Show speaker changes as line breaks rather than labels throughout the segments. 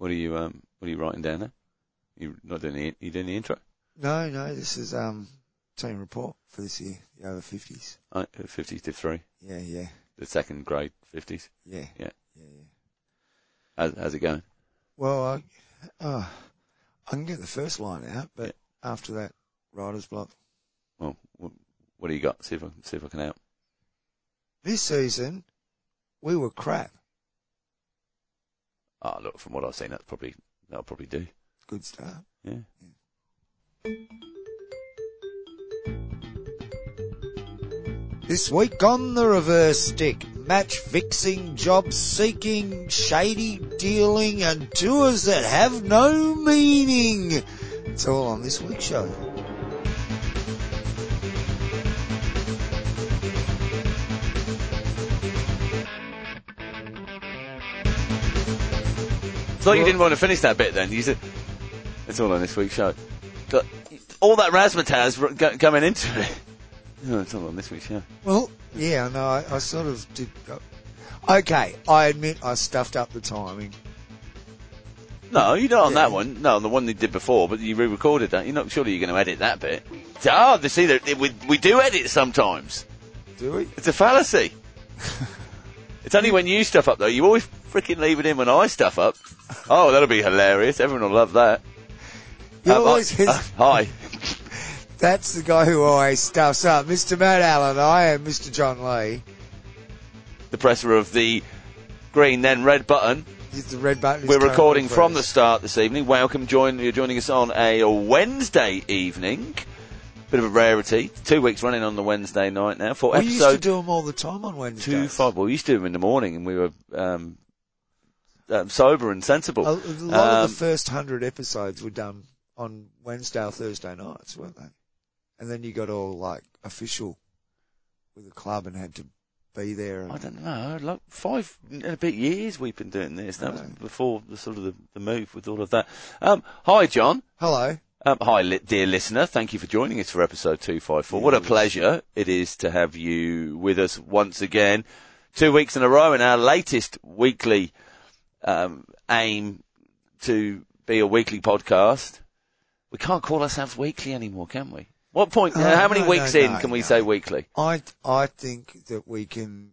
What are you um what are you writing down there? You not doing the you doing the intro?
No, no, this is um team report for this year, the over fifties.
Uh, Fifties to three,
Yeah, yeah,
the second grade fifties.
yeah,
Yeah.
yeah, yeah.
How's, how's it going?
Well, I, uh, I can get the first line out, but after that, writer's block.
Well, what, what do you got? See if I can see if I can help.
This season, we were crap.
Oh, look, from what I've seen, that's probably that'll probably do.
Good start.
Yeah.
This week on the reverse stick, match fixing, job seeking, shady dealing, and tours that have no meaning. It's all on this week's show.
Thought you didn't want to finish that bit then. You said it's all on this week's show. All that razzmatazz go- coming into it. No, oh, it's all on this week's show.
Well, yeah, no, I, I sort of did. Go. Okay, I admit I stuffed up the timing.
No, you're not on
Yeah.
that one. No, on the one they did before, but you re-recorded that. You're not surely you're going to edit that bit. Oh, they see that we we do edit sometimes.
Do we?
It's a fallacy. it's only when you stuff up though. You always freaking leave it in when I stuff up. Oh, that'll be hilarious. Everyone will love that.
You
Uh,
always,
uh, hi.
that's the guy who always stuffs up. Mr. Matt Allen, I am Mr. John Lee.
the presser of the green then red button.
The red button.
We're recording from the start this evening. Welcome, join you're joining us on a Wednesday evening. Bit of a rarity. Two weeks running on the Wednesday night now for
We used to do them all the time on Wednesdays.
two five. Well, we used to do them in the morning, and we were um, um, sober and sensible.
A, lot
Um,
of the first hundred episodes were done on Wednesday or Thursday nights, weren't they? And then you got all like official with the club and had to be there.
I don't know, like five and a bit years we've been doing this. That was before the sort of the, the move with all of that. Um, hi, John.
Hello.
Um, hi, li- dear listener. Thank you for joining us for episode 254. What a pleasure it is to have you with us once again. Two weeks in a row in our latest weekly um, aim to be a weekly podcast. We can't call ourselves weekly anymore, can we? What point?
Oh,
how many
no,
weeks
no,
in
no,
can we say weekly?
I I think that we can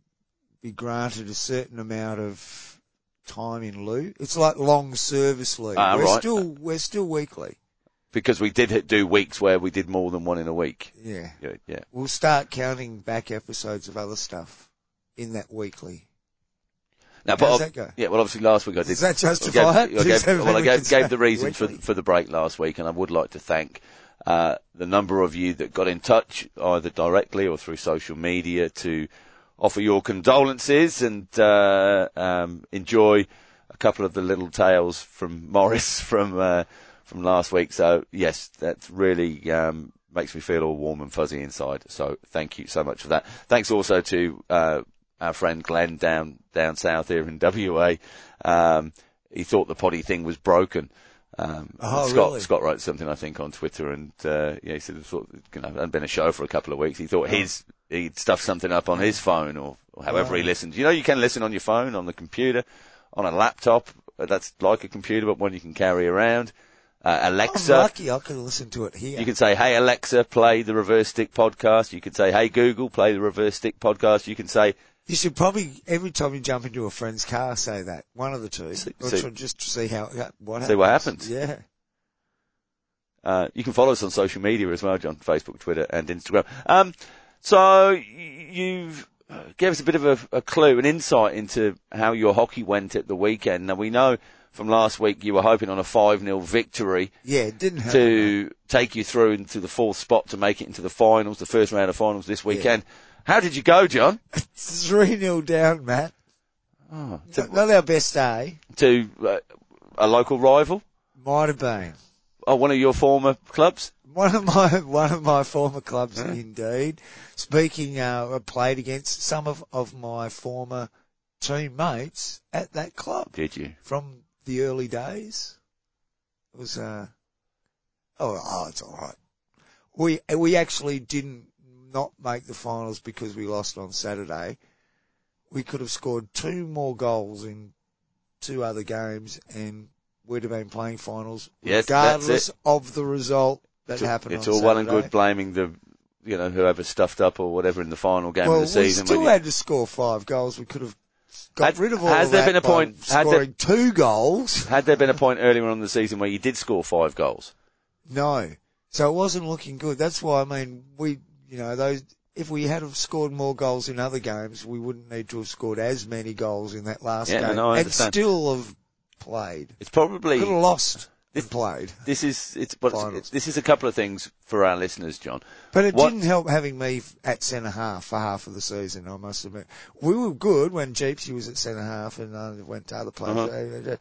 be granted a certain amount of time in lieu. It's like long service leave.
Ah,
we're
right.
still we're still weekly.
Because we did do weeks where we did more than one in a week.
Yeah,
yeah.
We'll start counting back episodes of other stuff in that weekly.
Now,
How's
but
that go?
yeah, well, obviously last week I did.
Does that
I gave,
it?
I gave- well, I gave, gave the reason for for the break last week, and I would like to thank uh, the number of you that got in touch either directly or through social media to offer your condolences and uh, um, enjoy a couple of the little tales from Morris from uh, from last week. So yes, that really um, makes me feel all warm and fuzzy inside. So thank you so much for that. Thanks also to uh, our friend Glenn down down south here in WA. Um, he thought the potty thing was broken. Um,
Oh,
Scott,
really?
Scott wrote something I think on Twitter, and uh, yeah, he said thought you know hadn't been a show for a couple of weeks. He
Oh.
thought his he'd stuffed something up on his phone or, or however he
Right.
listened. You know, you can listen on your phone, on the computer, on a laptop. uh, That's like a computer, but one you can carry around. Uh,
I'm
Alexa,
lucky I can listen to it here.
you could say, "Hey Alexa, play the Reverse Stick podcast." You could say, "Hey Google, play the Reverse Stick podcast." You can say,
You should probably every time you jump into a friend's car say that one of the two,
See-
or
see-
just to see how what
See what happens.
Yeah,
Uh, you can follow us on social media as well, John. Facebook, Twitter, and Instagram. Um, so you've uh, gave us a bit of a, a clue, an insight into how your hockey went at the weekend. Now we know from last week you were hoping on a 5-0 victory
yeah, it didn't happen.
to take you through into the fourth spot to make it into the finals, the first round of finals this weekend. How did you go, John?
Three 0 down, Matt.
Oh,
Not,
to,
not our best day.
to uh, a local rival,
Might have been
oh, one of your former clubs.
one of my one of my former clubs.
Yeah.
Indeed. Speaking, uh, I played against some of of my former teammates at that club.
Did you?
from the early days. It was, uh, oh, oh, it's all right. We we actually didn't not make the finals because we lost on Saturday. We could have scored two more goals in two other games and we'd have been playing finals
Yes,
regardless of the result that
It's
happened.
It's all well and good blaming the, you know, whoever stuffed up or whatever in the final game
Well,
of the season.
we still
you-
had to score five goals. We could have got
Had-
rid of all
has
of
there
that
been a point- had there-
scoring two goals?
had there been a point earlier on in the season where you did score five goals?
No. So it wasn't looking good. That's why I mean we, you know, those. If we had have scored more goals in other games, we wouldn't need to have scored as many goals in that last
Yeah,
game,
no,
and still have played.
It's probably
Could have lost and played.
this is it's but it's, this is a couple of things for our listeners, John.
But it
What-
didn't help having me at centre half for half of the season, I must admit. We were good when Jeepsy was at centre half and I went to other players.
Uh-huh.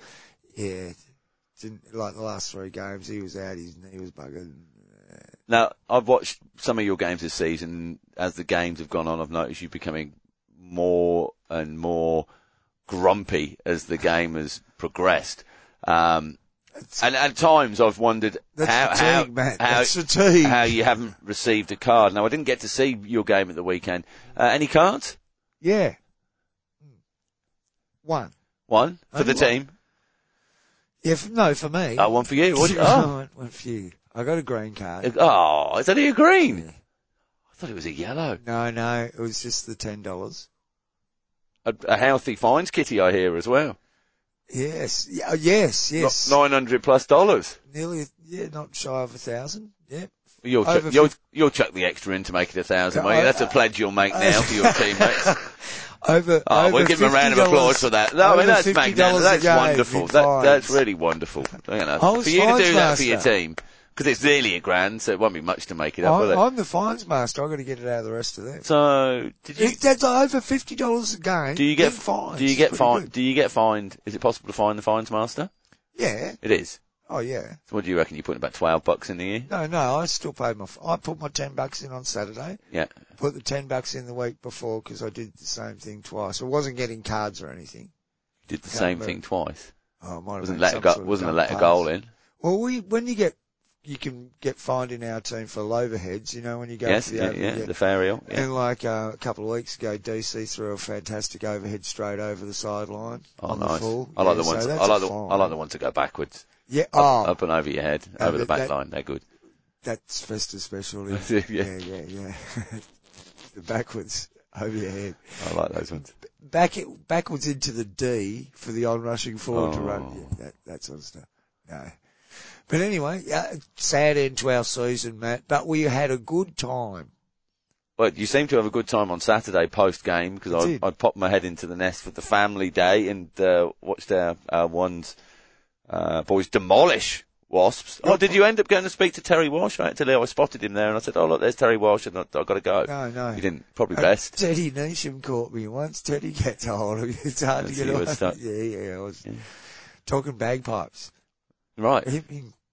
Yeah. Didn't, like the last three games, he was out, his knee was buggered.
Now, I've watched some of your games this season. As the games have gone on, I've noticed you becoming more and more grumpy as the game has progressed. Um, and at times I've wondered how,
fatigue,
how, how, how you haven't received a card. Now, I didn't get to see your game at the weekend. Uh, any cards?
Yeah. One.
One for
Only
the
one.
team.
Yeah, f no, for me.
Oh, one for you. What,
oh, one, one for you. I got a green card.
oh, is that a green?
Yeah.
I thought it was a yellow.
No, no, it was just the ten dollars.
A, a healthy fines kitty, I hear as well.
Yes, yeah, oh, yes, yes.
Nine hundred plus dollars.
Nearly, yeah, not shy of a thousand. Yeah.
You'll chuck,
Over
you'll, you'll chuck the extra in to make it a thousand, you? That's a pledge you'll make now for your teammates.
Over.
Oh,
over
we'll give them a round of applause for that. No, I mean, that's magnificent. That's wonderful. That, that's really wonderful. You know,
I
for you to do that for your team, because it's nearly a grand, so it won't be much to make it up,
I'm,
it?
I'm the fines master. I've got to get it out of the rest of them.
So, did you,
It, that's over fifty dollars a game.
do you get,
in fines.
do you get fined, do you get fined, is it possible to find the fines master?
Yeah.
It is.
Oh yeah.
So what do you reckon? You put about 12 bucks in the year?
No, no. I still paid my. I put my ten bucks in on Saturday.
Yeah.
Put the ten bucks in the week before because I did the same thing twice. I wasn't getting cards or anything.
Did the same
remember.
thing twice.
Oh, it might have
Wasn't
been
let a go, wasn't a let a goal in.
Well, we, when you get, you can get fined in our team for overheads, you know, when you go
Yes,
to the
yeah, yeah, the Fariel. Yeah.
And like uh, a couple of weeks ago, DC threw a fantastic overhead straight over the sideline
Oh,
on the
nice.
full.
I like
Yeah,
the ones.
that's
I like the.
fine.
I like the ones that go backwards,
Yeah,
up,
oh,
up and over your head,
Uh,
over the back
that-
line. They're good.
that's Festa special.
Yeah.
Yeah, yeah, yeah. the backwards over your head.
I like those ones.
Back it, backwards into the D for the on-rushing forward to
Oh.
run. Yeah, that, that sort of stuff. No. But anyway, uh, sad end to our season, Matt, but we had a good time.
But you seem to have a good time on Saturday post game because
I
I popped my head into the nest for the family day and uh, watched our our ones uh, boys demolish wasps. Oh, did you end up going to speak to Terry Walsh? Actually I spotted him there and I said, oh look, there's Terry Walsh and I, I've got to go.
No, no.
You didn't. Probably
Uh,
best.
Teddy Neesham caught me once. Teddy gets a hold of you. It's hard
That's
to get away. Yeah, yeah. I was
Yeah.
talking bagpipes.
Right.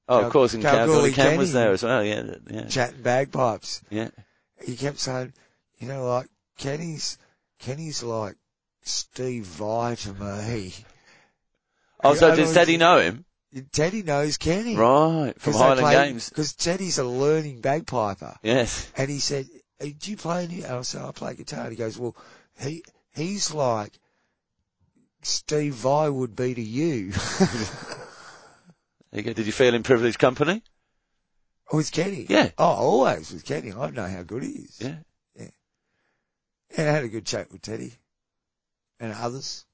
Oh,
Cal-
of course, and
Kalgoorlie
Kalgoorlie Cam was there as well. Yeah, yeah,
chatting bagpipes.
yeah.
He kept saying, you know, like Kenny's, Kenny's like Steve Vai to me.
Oh, so does Teddy know him?
Teddy knows Kenny.
Right, from Highland Games.
Because Teddy's a learning bagpiper.
Yes.
And he said, hey, do you play any? And I said, I play guitar. And he goes, well, he, he's like Steve Vai would be to you.
There you go. Did you feel in privileged company?
with Kenny.
Yeah.
Oh, always with Kenny. I know how good he is.
Yeah.
And I had a good chat with Teddy and others.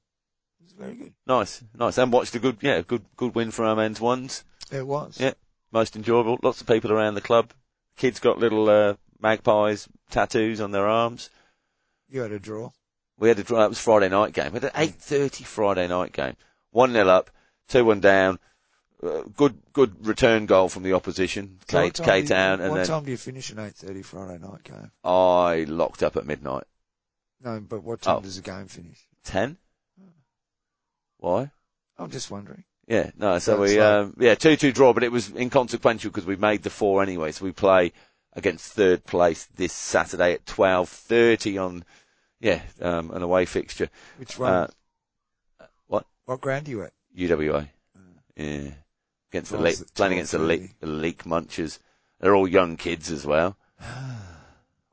It was very good.
Nice, nice. And watched a good, yeah, good, good win for our men's ones.
It was.
Yeah. Most enjoyable. Lots of people around the club. Kids got little uh, magpies tattoos on their arms.
You had a draw.
We had a draw. That was Friday night game. We had an eight thirty Friday night game. One 0 up, two one down. Uh, good, good return goal from the opposition. K K Town, and
What
then
time do you finish an 8.30 Friday night game?
I locked up at midnight.
No, but what time
Oh.
does the game finish?
Ten. Why?
I'm just wondering.
Yeah, no, so
So
we, um, yeah, 2-2 draw, but it was inconsequential because we made the four anyway, so we play against third place this Saturday at 12.30 on, yeah, um, an away fixture.
Which one?
Uh, what?
what ground are you at?
UWA. Yeah. Against the
Well,
le-
it's at
playing against the,
12:30.
leak, the leak munchers. They're all young kids as well.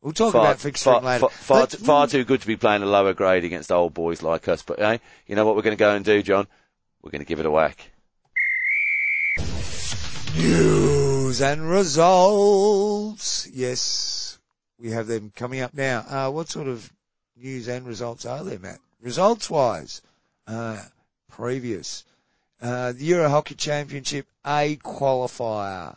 We'll talk
far,
about fixturing
far,
later.
far, far,
But-
too, far too good to be playing a lower grade against old boys like us. But hey, you know what we're going to go and do, John? We're going to give it a whack.
News and results. Yes, we have them coming up now. Uh, what sort of news and results are there, Matt? Results wise, uh, previous. Uh, the Euro Hockey Championship A qualifier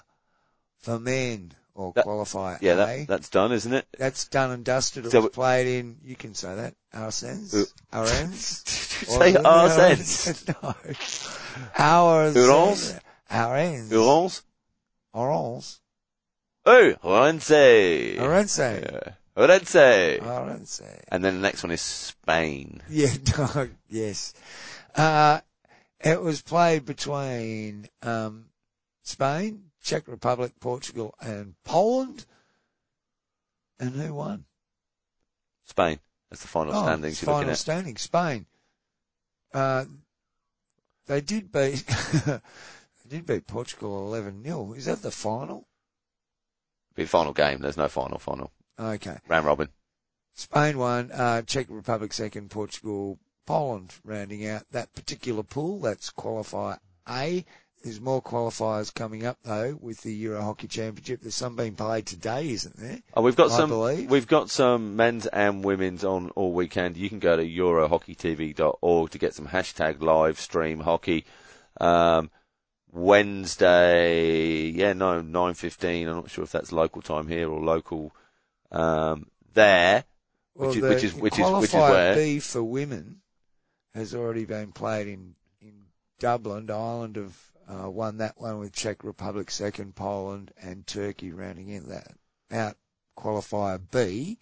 for men or
That-
qualifier
Yeah, that, that's done, isn't it?
That's done and dusted. It
So
was played in, you can say that, Arsens?
Uh? Did say our sense?
no. Ours.
Orange?
Orange.
Orange?
Orange.
Oh, Orense.
Orange.
Yeah. Orense.
Orange.
And then the next one is Spain.
Yeah, no, yes. Uh, it was played between, um, Spain, Czech Republic, Portugal and Poland. And who won?
Spain. That's the final
Oh,
standings you're
final standing, Spain. Uh, they did beat, they did beat Portugal 11 0 Is that the final?
Be the final game. There's no final final.
Okay.
Round robin.
Spain won, uh, Czech Republic second, Portugal, Poland rounding out that particular pool. That's qualifier A. There's more qualifiers coming up though with the Euro Hockey Championship. There's some being played today, isn't there?
Oh, we've got
I
some.
believe.
We've got some men's and women's on all weekend. You can go to eurohockeytv.org to get some hashtag live stream hockey. Um, Wednesday, yeah, no, nine fifteen. I'm not sure if that's local time here or local um, there.
Well,
Which is-
the
which is- which is- which is where?
B for women has already been played in in Dublin. Ireland have uh, won that one with Czech Republic second, Poland and Turkey rounding in that out qualifier B.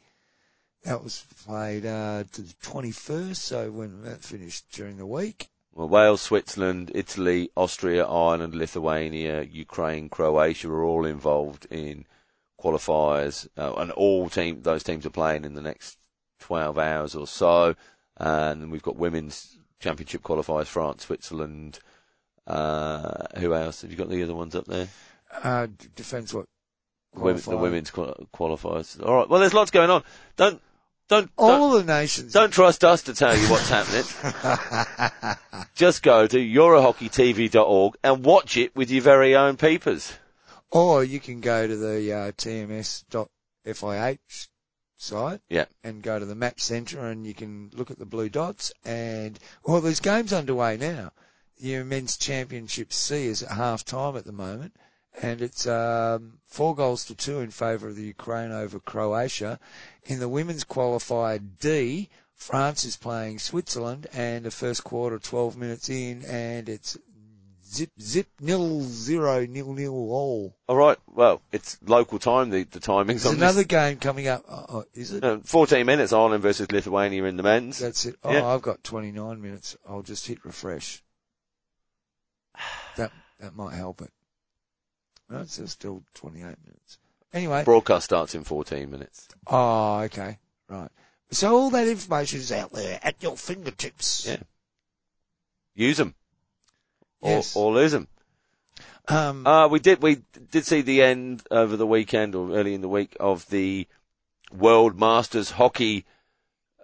That was played uh, to the 21st, so when that finished during the week.
Well, Wales, Switzerland, Italy, Austria, Ireland, Lithuania, Ukraine, Croatia are all involved in qualifiers, uh, and all team those teams are playing in the next 12 hours or so. And we've got women's championship qualifiers: France, Switzerland. Uh, who else? Have you got the other ones up there?
Uh, what?
Women, the women's qual- qualifiers. All right. Well, there's lots going on. Don't don't don't,
All the nations.
don't trust us to tell you what's happening. Just go to eurohockeytv.org and watch it with your very own peepers.
Or you can go to the uh, tms.fih site
Yeah.
and go to the map centre and you can look at the blue dots and, well, there's games underway now. The men's championship C is at half time at the moment and it's um, four goals to two in favour of the Ukraine over Croatia. In the women's qualifier D, France is playing Switzerland and the first quarter 12 minutes in and it's zip zip nil zero nil nil all.
All right. Well, it's local time. The the timings
There's another game coming up. Oh, oh, is it?
Uh, 14 minutes. Ireland versus Lithuania in the men's.
That's it. Oh,
Yeah.
I've got 29 minutes. I'll just hit refresh. That that might help it. No, it says still 28 minutes. Anyway.
Broadcast starts in 14 minutes.
Oh, okay. Right. So all that information is out there at your fingertips.
Yeah. Use them. Or,
Yes.
or lose them.
Um,
Uh, we did, we did see the end over the weekend or early in the week of the World Masters Hockey,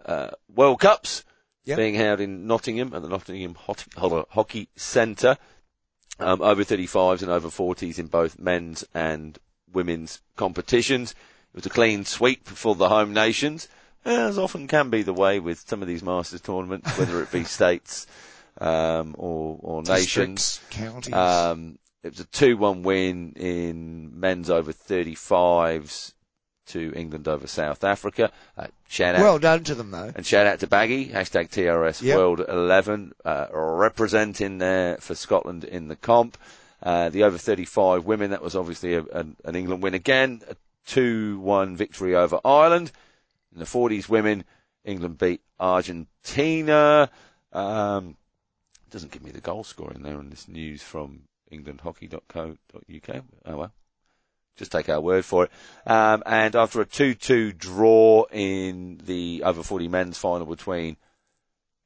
uh, World Cups
Yep.
being held in Nottingham at the Nottingham Hockey, Hockey Centre. Um, over 35s and over 40s in both men's and women's competitions. It was a clean sweep for the home nations, as often can be the way with some of these Masters tournaments, whether it be states um, or, or nations.
counties.
Um, it was a 2-1 win in men's over 35s to England over South Africa. Uh, shout out
well done to them though.
and shout out to Baggy, hashtag TRS
Yep.
World 11, uh, representing there for Scotland in the comp. Uh, the over 35 women, that was obviously a, an, an England win again. A 2-1 victory over Ireland. In the 40s women, England beat Argentina. Um, doesn't give me the goal scoring there on this news from englandhockey.co.uk. Oh well. Just take our word for it. Um, and after a 2-2 draw in the over 40 men's final between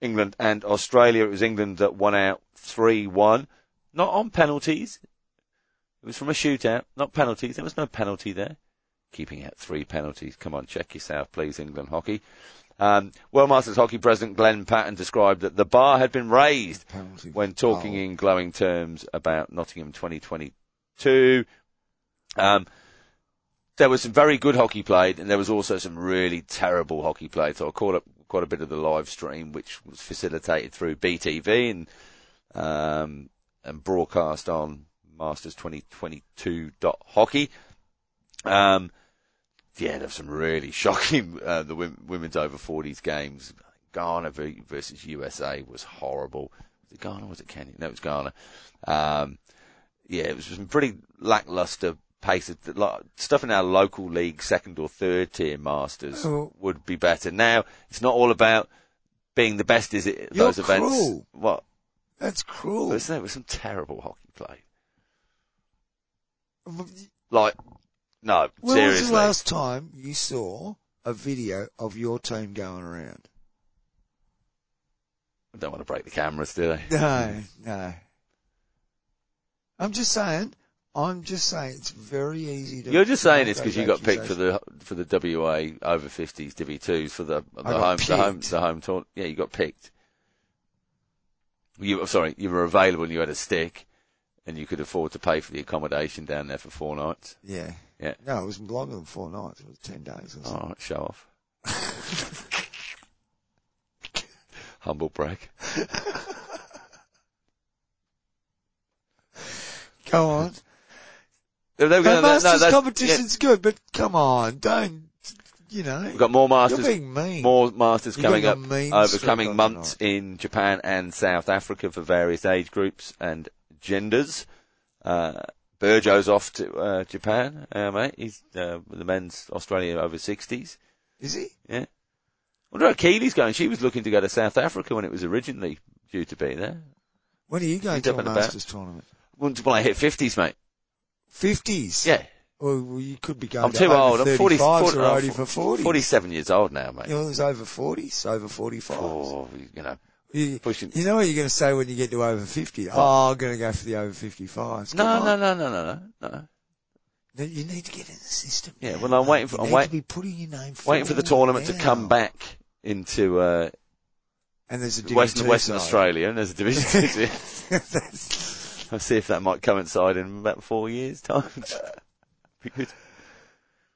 England and Australia, it was England that won out 3-1. Not on penalties. It was from a shootout, not penalties. There was no penalty there. Keeping out three penalties. Come on, check yourself, please, England hockey. Um, World Masters Hockey President Glenn Patton described that the bar had been raised when talking in glowing terms about Nottingham 2022. Um, there was some very good hockey played, and there was also some really terrible hockey played. So I caught up quite a bit of the live stream, which was facilitated through BTV and um, and broadcast on Masters 2022 hockey. Um, yeah, there's some really shocking uh, the women's over 40s games. Ghana versus USA was horrible. Was it Ghana? Was it Kenya? No, it was Ghana. Um, yeah, it was some pretty lackluster pace. Stuff in our local league, second or third tier masters
Oh.
would be better. Now it's not all about being the best, is it?
You're
those events.
cruel.
What?
That's cruel.
There was some terrible hockey play. Like, no,
When
seriously.
was the last time you saw a video of your team going around?
I don't want to break the cameras, do they?
No, no. I'm just saying. I'm just saying it's very easy to.
You're just saying this because you got picked for the for the WA over 50s Div 2s for the the home the home the home tour. Yeah, you got picked. You sorry, you were available and you had a stick, and you could afford to pay for the accommodation down there for four nights.
Yeah.
Yeah.
No, it was longer than four nights. It was ten days or something.
Right, show off. Humble brag.
Come on.
They were
The
gonna- no,
Masters
that's-
competition's good, but come on, don't. You know,
we've got more masters,
you're
masters.
being mean.
More masters
You're
coming up
a mean
over
streak
coming
on
months in Japan and South Africa for various age groups and genders. Uh, Burjo's off to uh, Japan, uh, mate. He's uh, the men's Australia over 60s.
Is he?
Yeah. wonder how Keely's going. She was looking to go to South Africa when it was originally due to be there.
When are you going
He's
to a
and about.
Masters tournament?
When I hit 50s, mate.
Fifties.
Yeah.
Well, you could be going.
I'm
to
too old. I'm 40,
35s
40
already
uh,
for forty.
47 years old now, mate.
You know, it was over forties, over forty-five.
Oh, you know,
You,
pushing.
you know what you're going to say when you get to over fifty? Oh, I'm going to go for the over fifty-fives.
No, no, no, no, no, no, no.
You need to get in the system.
Yeah,
now,
well, I'm waiting for-
You
I'm
need
wait-
to be putting your name.
Waiting for the tournament to come back into uh,
And there's a Division
Western
two
Western
side.
Australia, and there's a division. two. I'll see if that might coincide in about four years' time. Be good.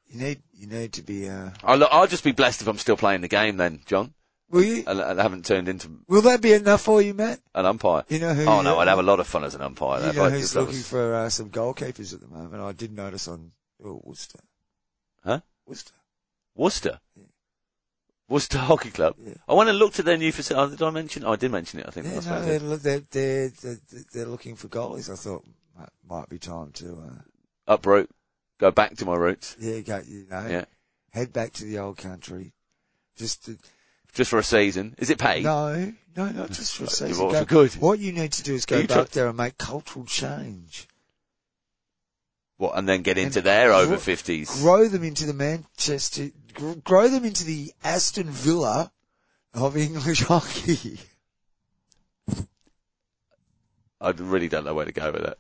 you need you need to be. Uh,
I'll, I'll just be blessed if I'm still playing the game then, John,
will you?
and, and I haven't turned into
Will that be enough for you, Matt?
an umpire.
You know who?
Oh no, I'd have a lot of fun as an umpire.
You
If
know
I-
who's looking
was-
for uh, some goalkeepers at the moment? I did notice on oh, Worcester.
Huh?
Worcester.
Worcester.
Yeah.
Worcester Hockey Club.
Yeah.
I went and looked at their new facility. Did I mention? Oh, I did mention it. I think.
Yeah, no, they're, they're, they're, they're, they're looking for goalies. I thought might, might be time to, uh,
Uproot. Go back to my roots.
yeah, go, you know,
Yeah.
head back to the old country. Just to,
Just for a season. Is it paid?
no, no, not just for a season. Go-
good.
What you need to do is go
you
back
try-
there and make cultural change.
What? And then get into
And
their over fifties.
Grow them into the Manchester, grow them into the Aston Villa of English hockey.
I really don't know where to go with that.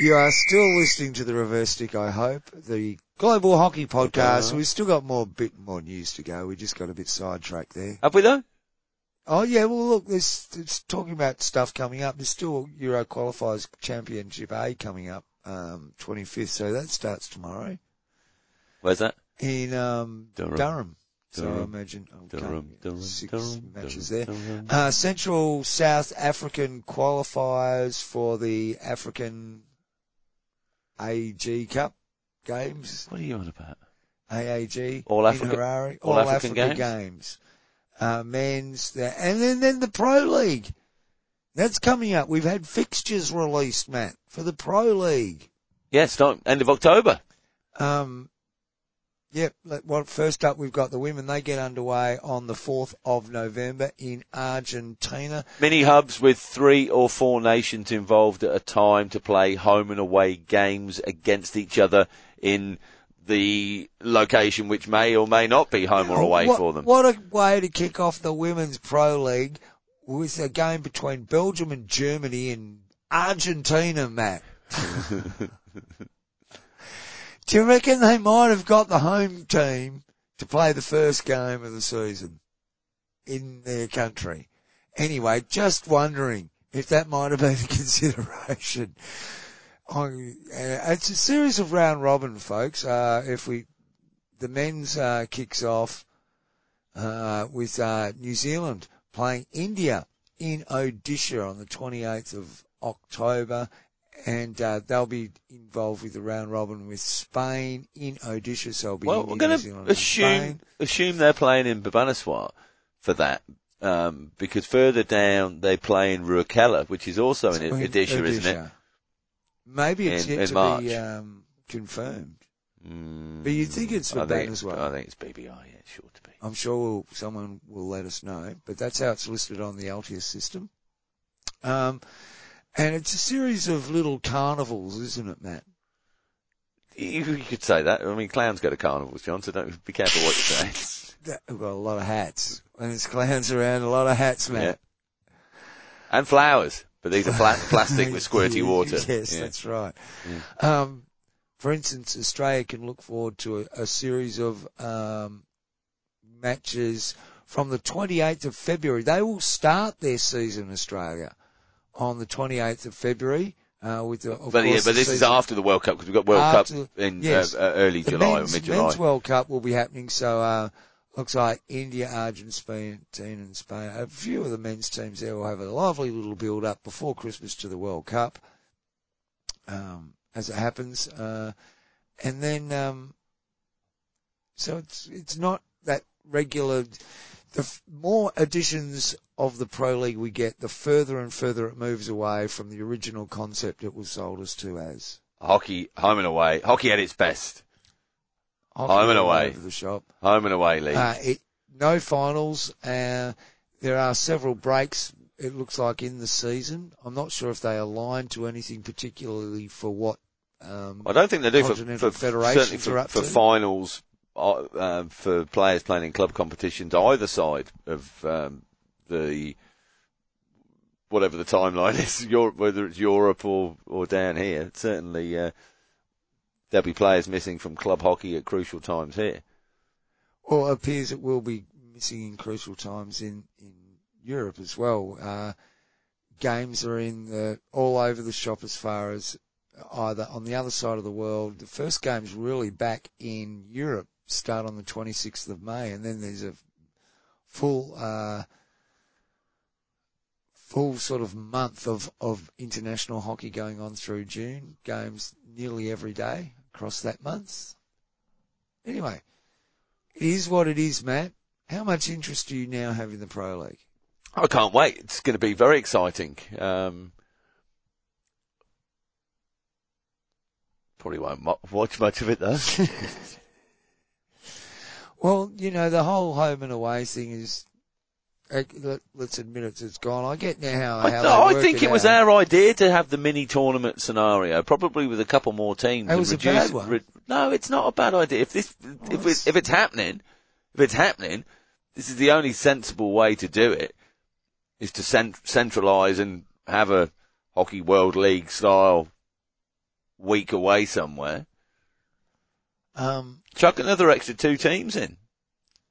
You are still listening to the Reverse Stick, I hope. The Global Hockey Podcast. We've still got more bit more news to go. We just got a bit sidetracked there.
Have we though?
Oh yeah, well look, there's, it's talking about stuff coming up. There's still Euro Qualifiers Championship A coming up, um, 25th, so that starts tomorrow
Where's that?
in, um,
Durham.
Durham. So I imagine, okay,
Durham, Durham,
six
Durham,
matches there.
Durham.
Uh, Central South African qualifiers for the African AG Cup games.
What are you on about?
AAG.
All Africa-
Harare.
All
All,
African
Africa
games?
games. Uh, men's, the, and then, then the Pro League. That's coming up. We've had fixtures released, Matt, for the Pro League.
Yeah, start end of October.
Um, yep. Well, first up, we've got the women. They get underway on the 4th of November in Argentina.
Mini hubs with three or four nations involved at a time to play home and away games against each other in the location which may or may not be home or away
what,
for them.
What a way to kick off the Women's Pro League with a game between Belgium and Germany in Argentina, Matt. Do you reckon they might have got the home team to play the first game of the season in their country? Anyway, just wondering if that might have been a consideration. On, uh, it's a series of round robin, folks. Uh, if we, the men's uh, kicks off uh, with uh, New Zealand playing India in Odisha on the 28th of October, and uh, they'll be involved with the round robin with Spain in Odisha. So it'll be
Well, we're going to assume assume they're playing in Bhubaneswar for that, um, because further down they play in Rourkela, which is also in
In
Odisha, isn't it?
Maybe it's
In-
yet
in
to
March.
be um, confirmed.
Mm,
But you think it's Bhubaneswar?
I think it's BBI. Yeah, sure to be.
I'm sure we'll, someone will let us know, but that's how it's listed on the Altius system. Um, and it's a series of little carnivals, isn't it, Matt?
You, you could say that. I mean, clowns go to carnivals, John. So don't be careful what you say.
That, we've got a lot of hats. And there's clowns around, a lot of hats,
yeah.
Matt.
And flowers, but these are pla- plastic with squirty water.
yes,
Yeah.
that's right. Um, for instance, Australia can look forward to a, a series of um, matches from the 28th of February. They will start their season, in Australia, on the 28th of February. Uh, with the, of
But yeah,
course,
but this is after the World Cup because we've got World
After-
Cup in
yes.
uh, uh, early
the
July
men's,
or mid July.
The men's World Cup will be happening. So uh, looks like India, Argentina, and Spain. A few of the men's teams there will have a lovely little build up before Christmas to the World Cup. Um, as it happens, uh, and then um, so it's it's not that regular. The f- more editions of the Pro League we get, the further and further it moves away from the original concept it was sold us to as.
Hockey, home and away. Hockey at its best.
Hockey
Home and away.
the shop.
Home and away league.
Uh, it, no finals. Uh, there are several breaks. It looks like in the season. I'm not sure if they align to anything particularly for what. Um,
I don't think they do for, for certainly for, for finals uh, uh, for players playing in club competitions either side of um, the whatever the timeline is, Europe, whether it's Europe or or down here. Certainly, uh, there'll be players missing from club hockey at crucial times here.
Well, it appears it will be missing in crucial times in, in Europe as well. Uh, games are in the, all over the shop as far as either on the other side of the world. The first game's really back in Europe start on the 26th of May and then there's a full, uh, full sort of month of, of international hockey going on through June. Games nearly every day across that month. Anyway, it is what it is, Matt. How much interest do you now have in the Pro League?
I can't wait. It's going to be very exciting. Um, probably won't watch much of it though.
Well, you know, the whole home and away thing is, let- let's admit it, it's gone. I get now how,
I,
how
no, I think it was our idea to have the mini tournament scenario, probably with a couple more teams.
It was a bad one.
re- no, it's not a bad idea. If this, if
it's-
it's, if it's happening, if it's happening, this is the only sensible way to do it. Is to cent- centralise and have a hockey world league style week away somewhere.
Um,
Chuck another extra two teams in.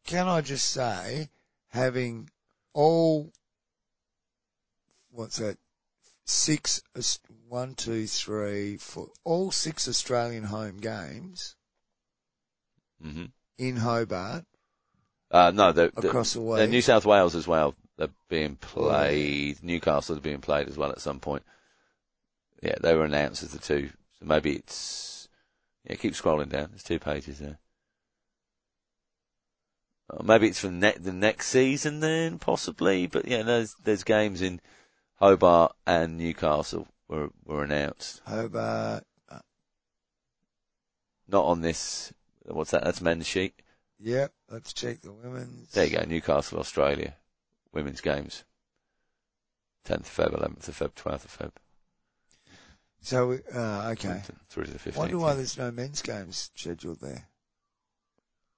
can I just say, having all, what's that, six, one, two, three, four, all six Australian home games
hmm
in Hobart
Uh, no, they're, they're,
across the
they're
way.
New South Wales as well. They're being played. Newcastle are being played as well at some point. Yeah, they were announced as the two. So maybe it's yeah. Keep scrolling down. There's two pages there. Uh, maybe it's from ne- the next season then, possibly. But yeah, there's there's games in Hobart and Newcastle were were announced.
Hobart,
Not on this. What's that? That's men's sheet.
yep, let's check the women's.
There you go. Newcastle, Australia, women's games. 10th of Feb, 11th of Feb, 12th of Feb.
So, uh, okay.
Through to the 15th.
Wonder why there's no men's games scheduled there.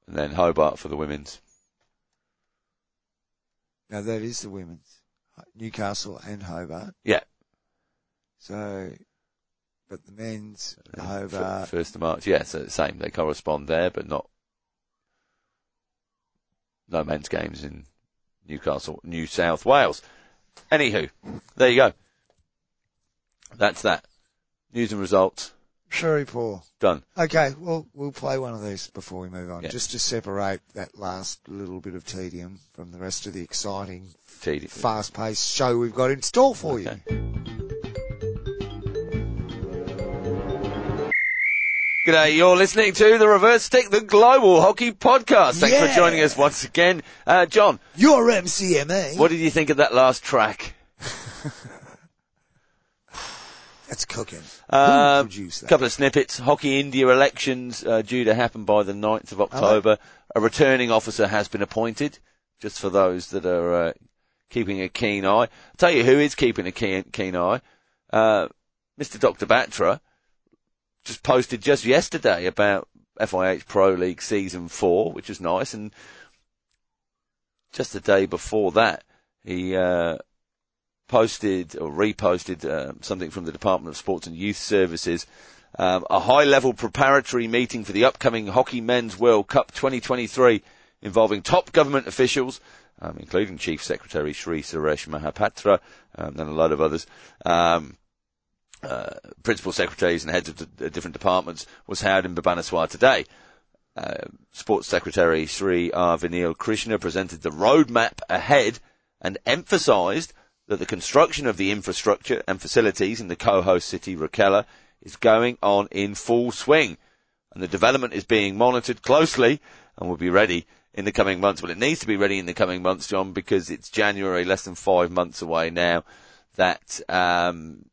And then Hobart for the women's.
Now that is the women's. Newcastle and Hobart.
Yeah.
So, but the men's,
And
Hobart.
First of March. Yeah, so the same. They correspond there, but not. No men's games in Newcastle, New South Wales. Anywho, there you go. That's that. News and results.
Very poor.
Done.
Okay, well, we'll play one of these before we move on,
Yeah.
just to separate that last little bit of tedium from the rest of the exciting,
Tedious.
fast-paced show we've got in store for you.
Okay. G'day, you're listening to the Reverse Stick, the Global Hockey Podcast. Thanks
Yeah.
for joining us once again. Uh, John,
Your MCME.
what did you think of that last track?
That's cooking.
Uh, A couple of snippets. Hockey India elections uh, due to happen by the 9th of October. A returning officer has been appointed, just for those that are uh, keeping a keen eye. I'll tell you who is keeping a keen, keen eye. Uh, Mr. Dr. Batra just posted just yesterday about FIH Pro League Season 4, which is nice, and just the day before that, he uh, posted or reposted uh, something from the Department of Sports and Youth Services. Um, a high-level preparatory meeting for the upcoming Hockey Men's World Cup 2023 involving top government officials, um, including Chief Secretary Sri Suresh Mahapatra um, and a lot of others, um, uh, principal secretaries and heads of the different departments, was held in Bhubaneswar today. Uh, Sports Secretary Sri R. Vineel Krishna presented the roadmap ahead and emphasised that the construction of the infrastructure and facilities in the co-host city Rourkela is going on in full swing, and the development is being monitored closely and will be ready in the coming months. Well, it needs to be ready in the coming months, John, because it's January, less than five months away now. That um,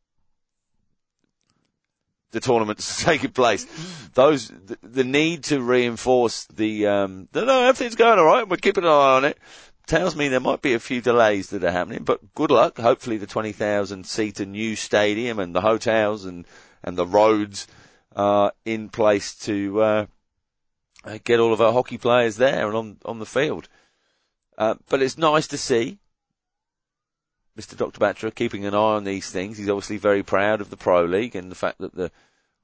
the tournament's taking place. Those the, the need to reinforce the um, that, no, everything's going all right. We're keeping an eye on it. Tells me there might be a few delays that are happening, but good luck. Hopefully, the twenty thousand seater new stadium and the hotels and and the roads are in place to uh, uh, get all of our hockey players there and on on the field. Uh, but it's nice to see Mr. Dr. Batra keeping an eye on these things. He's obviously very proud of the Pro League and the fact that the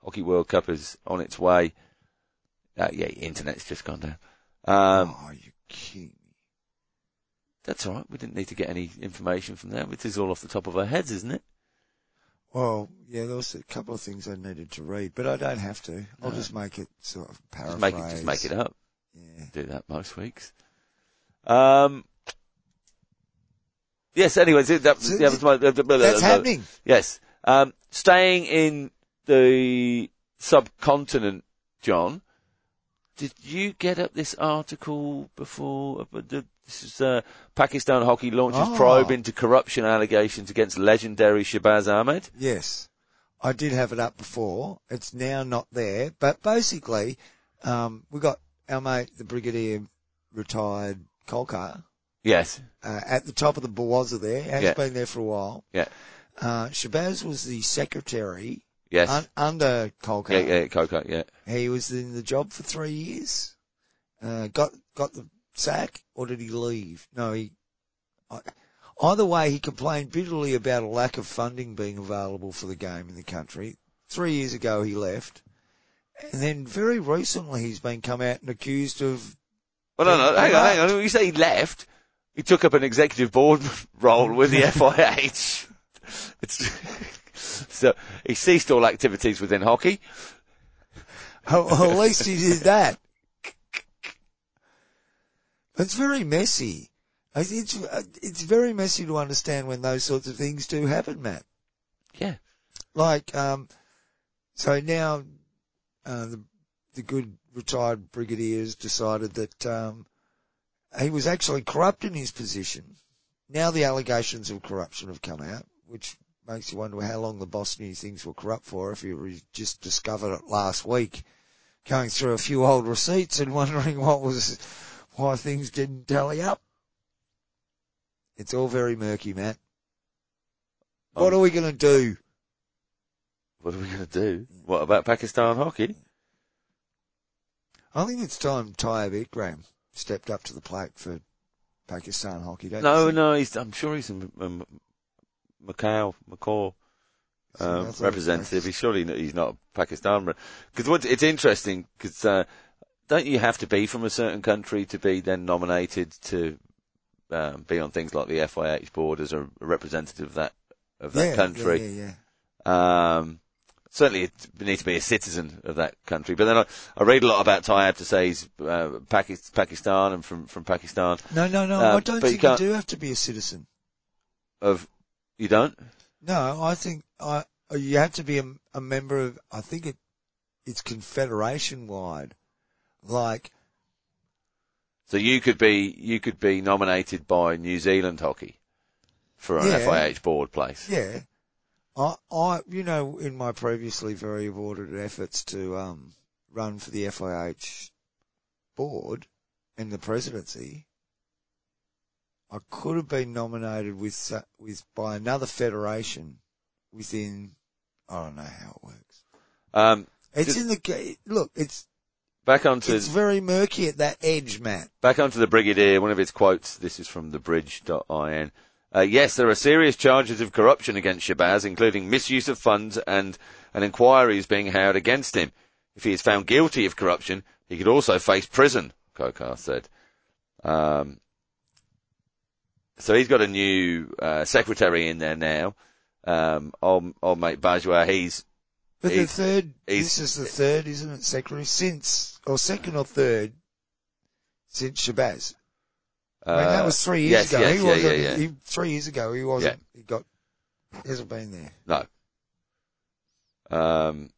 Hockey World Cup is on its way. Uh, yeah, internet's just gone down. Um,
oh, you me?
That's all right. We didn't need to get any information from them. It is all off the top of our heads, isn't it?
Well, yeah, there was a couple of things I needed to read, but I don't have to. I'll
No.
just make it sort of
Just
paraphrase.
make it, just make it up.
Yeah.
Do that most weeks. Um, yes. Anyways, that, that,
So
that was my,
That's happening.
Yes. Um, staying in the subcontinent, John, did you get up this article before? uh, This is, uh, Pakistan hockey launches
Oh.
probe into corruption allegations against legendary Shahbaz Ahmed.
Yes. I did have it up before. It's now not there. But basically, um, we got our mate, the Brigadier retired Khokhar,
Yes.
uh, at the top of the Bawaza there. Has
Yeah.
been there for a while.
Yeah.
Uh, Shahbaz was the secretary
Yes.
un- under Khokhar.
yeah, yeah, Coco, yeah.
He was in the job for three years. Uh, got got the sack, or did he leave? No, he. I, either way, he complained bitterly about a lack of funding being available for the game in the country. Three years ago, he left, and then very recently, he's been come out and accused of.
Well, no, no, hang on, hang on. You say he left. He took up an executive board role with the FIH. It's, so he ceased all activities within hockey.
Oh, well, at least he did that. It's very messy. It's it's very messy to understand when those sorts of things do happen, Matt.
Yeah.
like um so now uh, the the good retired brigadier has decided that um he was actually corrupt in his position. Now the allegations of corruption have come out, which makes you wonder how long the boss knew things were corrupt for if he re- just discovered it last week, going through a few old receipts and wondering what was why things didn't tally up. It's all very murky, Matt. What
Um,
are we going to do?
What are we going to do? What about Pakistan hockey?
I think it's time Tayyab Ikram stepped up to the plate for Pakistan hockey. Don't
No, no, he's, I'm sure he's a M- M- Macau, Macau
So I
um,
was
representative. He's surely not, he's not Pakistan. Because it's interesting because uh, don't you have to be from a certain country to be then nominated to um, be on things like the FIH board as a representative of that of that
yeah,
country.
Yeah, yeah, yeah.
Um, certainly, it needs to be a citizen of that country. But then I, I read a lot about Tayyab to say he's uh, Pakistan and from from Pakistan.
No, no, no.
Um,
I don't
but you
think you, do have to be a citizen.
Of you don't?
No, I think I you have to be a, a member of. I think it it's confederation wide. Like
So you could be you could be nominated by New Zealand Hockey for an
Yeah.
FIH board place.
yeah, I I you know in my previously very aborted efforts to um run for the FIH board and the presidency. I could have been nominated with with by another federation within I don't know how it works.
Um,
It's in the look. It's
back onto
it's very murky at that edge, Matt.
back onto the Brigadier. One of his quotes. This is from thebridge.in. Uh, yes, there are serious charges of corruption against Shahbaz, including misuse of funds and an inquiry is being held against him. If he is found guilty of corruption, he could also face prison, Khokhar said. Um, so he's got a new uh, secretary in there now. Um, old, old mate Bajwa, he's
But the
He's-
third,
he's-
this is the third, isn't it, secretary? Since, or second or third, since Shahbaz.
uh,
I mean, that was three years
yes,
ago.
yes,
he
yeah,
wasn't,
yeah, yeah.
He, three years ago, he wasn't, he got, he hasn't been there.
No. Um,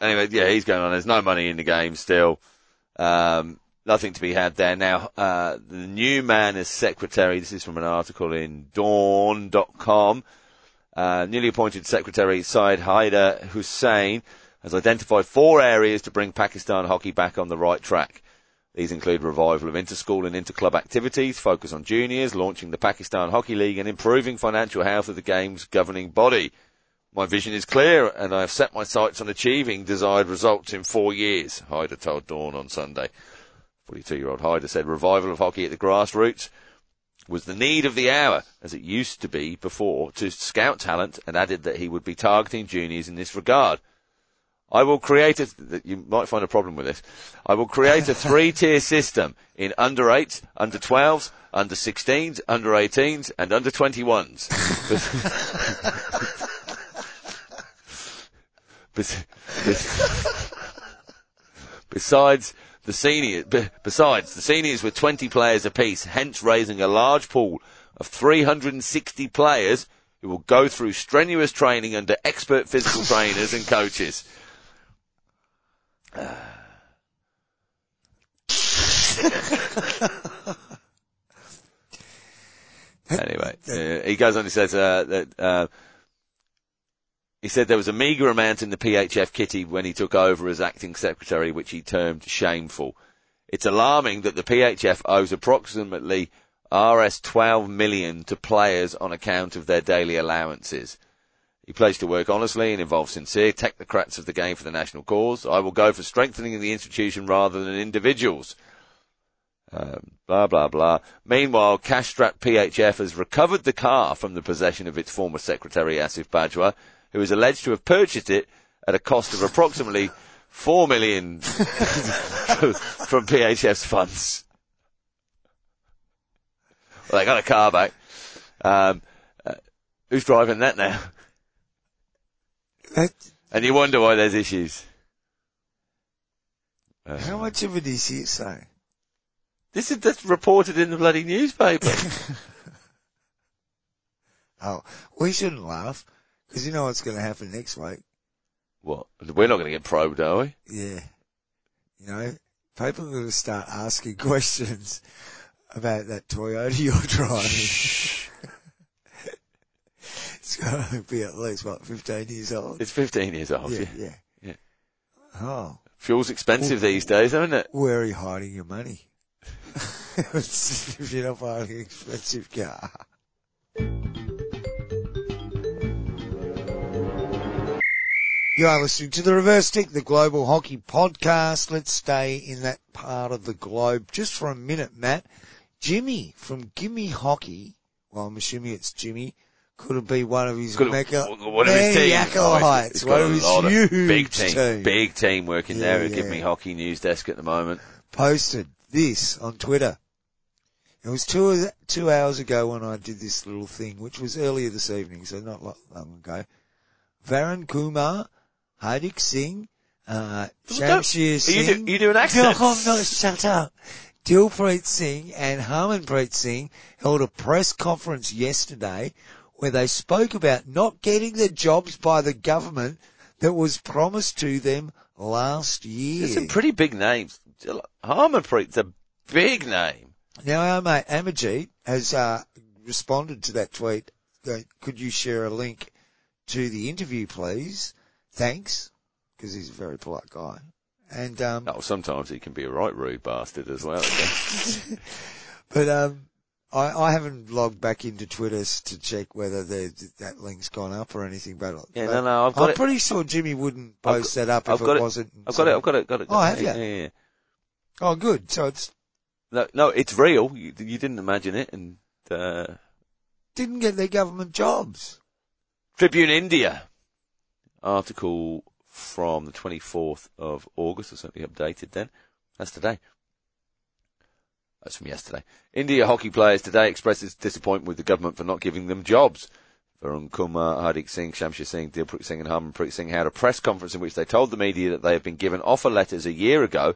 anyway, yeah, he's going on. There's no money in the game still. Um, nothing to be had there. Now, uh, the new man as secretary, this is from an article in dawn.com. Uh, newly appointed secretary Syed Haider Hussain has identified four areas to bring Pakistan hockey back on the right track. These include revival of inter-school and inter-club activities, focus on juniors, launching the Pakistan Hockey League and improving financial health of the game's governing body. My vision is clear and I have set my sights on achieving desired results in four years, Haider told Dawn on Sunday. 42-year-old Haider said revival of hockey at the grassroots was the need of the hour, as it used to be before, to scout talent and added that he would be targeting juniors in this regard. I will create a, you might find a problem with this. I will create a three-tier system in under 8s, under 12s, under 16s, under 18s, and under 21s. Bes- bes- Besides the seniors, be- besides the seniors with 20 players apiece, hence raising a large pool of 360 players who will go through strenuous training under expert physical trainers and coaches. Anyway, uh, he goes on. He says uh, that uh, he said there was a meagre amount in the PHF kitty when he took over as acting secretary, which he termed shameful. It's alarming that the PHF owes approximately RS 12 million to players on account of their daily allowances. He plays to work honestly and involves sincere technocrats of the game for the national cause. I will go for strengthening the institution rather than individuals. Um, blah blah blah. Meanwhile, cash-strapped PHF has recovered the car from the possession of its former secretary Asif Bajwa, who is alleged to have purchased it at a cost of approximately four million from PHF's funds. Well, they got a car back. Um, uh, who's driving that now?
That,
And you wonder why there's issues. Uh,
how much of it is hearsay?
This is that's reported in the bloody newspaper.
Oh, we shouldn't laugh, because you know what's going to happen next week.
what? We're not going to get probed, are we?
Yeah. You know, people are going to start asking questions about that Toyota you're driving. it's going to be at least, what, 15 years old?
It's 15 years old.
yeah,
Yeah.
yeah.
Yeah.
Oh,
Fuel's expensive these days, isn't it?
where are you hiding your money? if you're not buying an expensive car. You are listening to the Reverse Stick, the Global Hockey Podcast. Let's stay in that part of the globe just for a minute, Matt. Jimmy from Gimme Hockey, well, I'm assuming it's Jimmy, could have been one of his
Could
mecca,
one of his teams.
acolytes, one of his huge
big team,
team.
big team working there
Yeah,
at Gimme Hockey News Desk at the moment.
posted this on Twitter. It was two two hours ago when I did this little thing, which was earlier this evening, so not long ago. Varun Kumar, Hardik Singh, uh, Shamsher
Are you,
Singh.
do, you do an
No,
accent?
no, shut up. Dilpreet Singh and Harmanpreet Singh held a press conference yesterday where they spoke about not getting the jobs by the government that was promised to them last year.
There's some pretty big names. Harmanpreet's a big name.
Now our mate Amajit has uh, responded to that tweet. Could you share a link to the interview, please? Thanks, because he's a very polite guy. And um,
Oh, sometimes he can be a right rude bastard as well.
but um, I, I haven't logged back into Twitter to check whether the, that link's gone up or anything. But,
Yeah,
but
no, no, I've got
I'm
it.
pretty sure Jimmy wouldn't post that up if
I've got
it
it.
wasn't.
I've got it. I've got it. Got it.
Oh, have
yeah,
you?
yeah, yeah.
Oh, good. So it's
No, no, it's real. You, you didn't imagine it. And uh,
didn't get their government jobs.
Tribune India article from the 24th of August. It's certainly updated then. That's today. That's from yesterday. India hockey players today expresses disappointment with the government for not giving them jobs. Varun Kumar, Hardik Singh, Shamsher Singh, Dilpreet Singh and Harmanpreet Singh had a press conference in which they told the media that they had been given offer letters a year ago,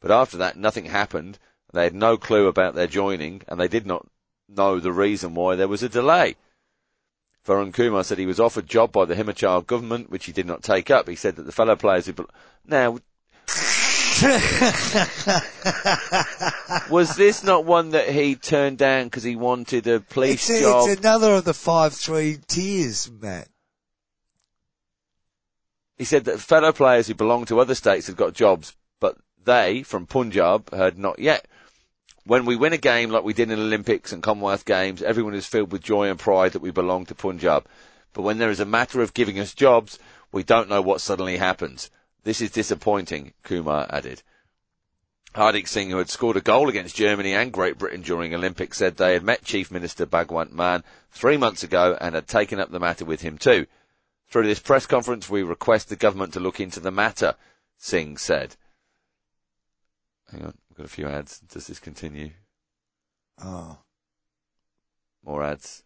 but after that nothing happened. They had no clue about their joining and they did not know the reason why there was a delay. Varun Kumar said he was offered job by the Himachal government, which he did not take up. He said that the fellow players who, now, was this not one that he turned down because he wanted a police
It's,
job?
it's another of the five three tiers, Matt.
He said that fellow players who belonged to other states had got jobs, but they, from Punjab, had not yet. When we win a game like we did in Olympics and Commonwealth Games, everyone is filled with joy and pride that we belong to Punjab. But when there is a matter of giving us jobs, we don't know what suddenly happens. This is disappointing, Kumar added. Hardik Singh, who had scored a goal against Germany and Great Britain during Olympics, said they had met Chief Minister Bhagwant Mann three months ago and had taken up the matter with him too. Through this press conference, we request the government to look into the matter, Singh said. Hang on, got a few ads. Does this continue?
Oh.
More ads.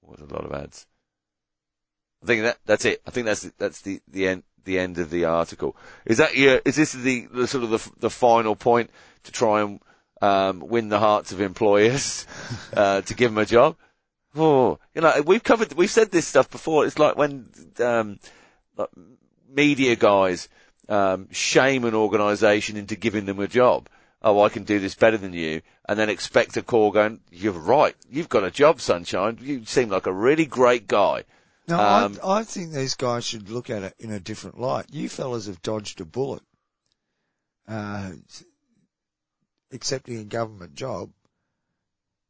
What a lot of ads. I think that that's it. I think that's that's the the end the end of the article. Is that your? Is this the, the sort of the the final point to try and um, win the hearts of employers uh, to give them a job? Oh, you know, we've covered, we've said this stuff before. It's like when um, like media guys um, shame an organisation into giving them a job. Oh, I can do this better than you, and then expect a call going, "You're right, you've got a job, sunshine. You seem like a really great guy."
No,
Um,
I, I think these guys should look at it in a different light. You fellas have dodged a bullet. Uh, accepting a government job.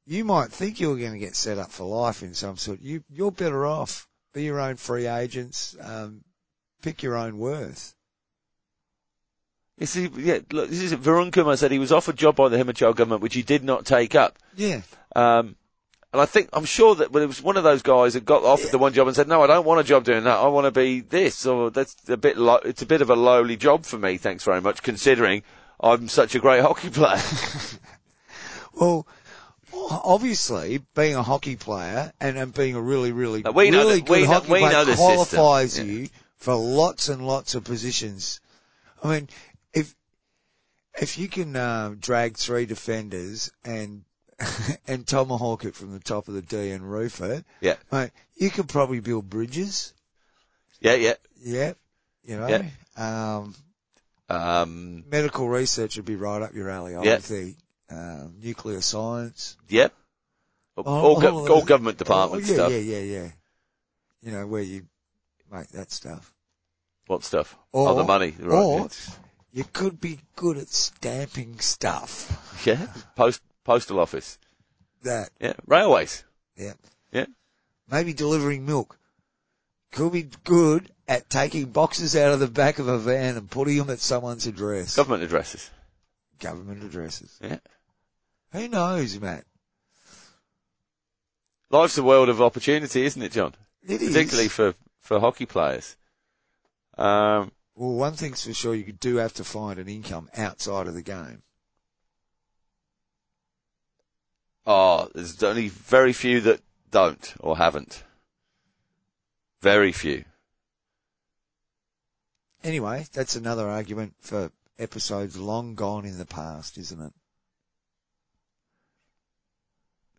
You might think you're going to get set up for life in some sort. You, you're better off. Be your own free agents. Um, pick your own worth.
You see, yeah, look, this is Varun Kumar said he was offered a job by the Himachal government, which he did not take up.
Yeah.
Um, and I think, I'm sure that but it was one of those guys that got offered the one job and said, no, I don't want a job doing that. I want to be this. Or that's a bit low, it's a bit of a lowly job for me. Thanks very much, considering I'm such a great hockey player.
Well, obviously, being a hockey player and, and being a really, really,
Now, know
really
that-
good
know-
hockey
we
player
know
qualifies you for lots and lots of positions. I mean, if if you can um, drag three defenders and and tomahawk it from the top of the D and roof it,
yeah.
mate, you could probably build bridges.
Yeah, yeah.
Yeah, you know.
Yeah.
Um,
Um,
medical research would be right up your alley. I
Yeah.
think. Um, nuclear science.
Yep. All, all, go- all government department
oh, yeah,
stuff.
Yeah, yeah, yeah. You know, where you make that stuff.
What stuff?
Or,
oh, the money. Right.
or you could be good at stamping stuff.
yeah. Post, postal office.
That,
Yeah. Railways.
yeah.
Yeah.
Maybe delivering milk. Could be good at taking boxes out of the back of a van and putting them at someone's address.
Government addresses.
Government addresses.
Yeah.
Who knows, Matt?
Life's a world of opportunity, isn't it, John?
It is.
Particularly for, for hockey players. Um,
Well, one thing's for sure, you do have to find an income outside of the game.
Oh, there's only very few that don't or haven't. Very few.
Anyway, that's another argument for episodes long gone in the past, isn't it?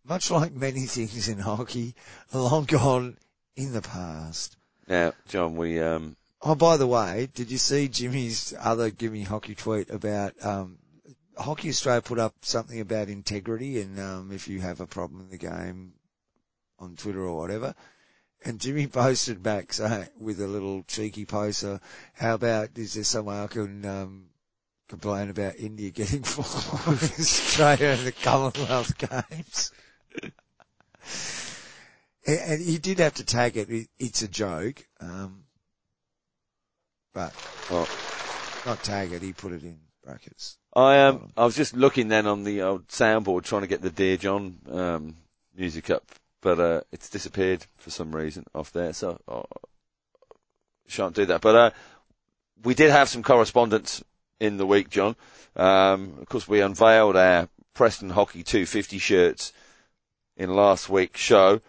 Much like many things in hockey, long gone in the past.
Now, John, we um,
Oh, by the way, did you see Jimmy's other Gimme Hockey tweet about um, Hockey Australia put up something about integrity and um, if you have a problem in the game on Twitter or whatever. And Jimmy posted back with a little cheeky poster, how about is there some way I can um, complain about India getting four Australia in the Commonwealth Games? and, and he did have to tag it. it it's a joke. Um, but
well,
not tag it. He put it in brackets.
I um, I was just looking then on the old soundboard trying to get the Dear John um, music up, but uh, it's disappeared for some reason off there, so I shan't do that. But uh, we did have some correspondence in the week, John. Um, of course, we unveiled our Preston Hockey 250 shirts in last week's show.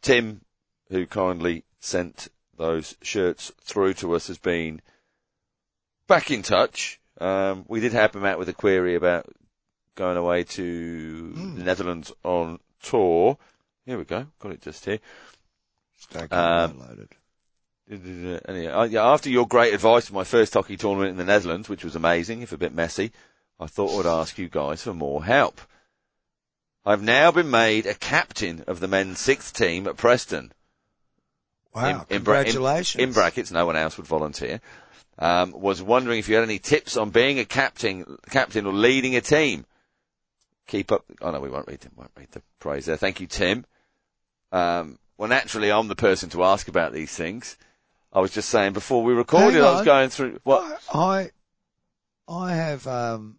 Tim, who kindly sent those shirts through to us, has been back in touch. Um, we did help him out with a query about going away to
Mm.
the Netherlands on tour. Here we go. Got it just here. Um,
loaded.
Anyway, uh, after your great advice for my first hockey tournament in the Netherlands, which was amazing, if a bit messy, I thought I'd ask you guys for more help. I've now been made a captain of the men's sixth team at Preston.
Wow!
in in-
congratulations.
In brackets, no one else would volunteer. Um, was wondering if you had any tips on being a captain, captain or leading a team. Keep up. Oh no, we won't read. Won't read the praise there. Thank you, Tim. Um, well, naturally, I'm the person to ask about these things. I was just saying before we recorded, I was going through what.
I, I have um,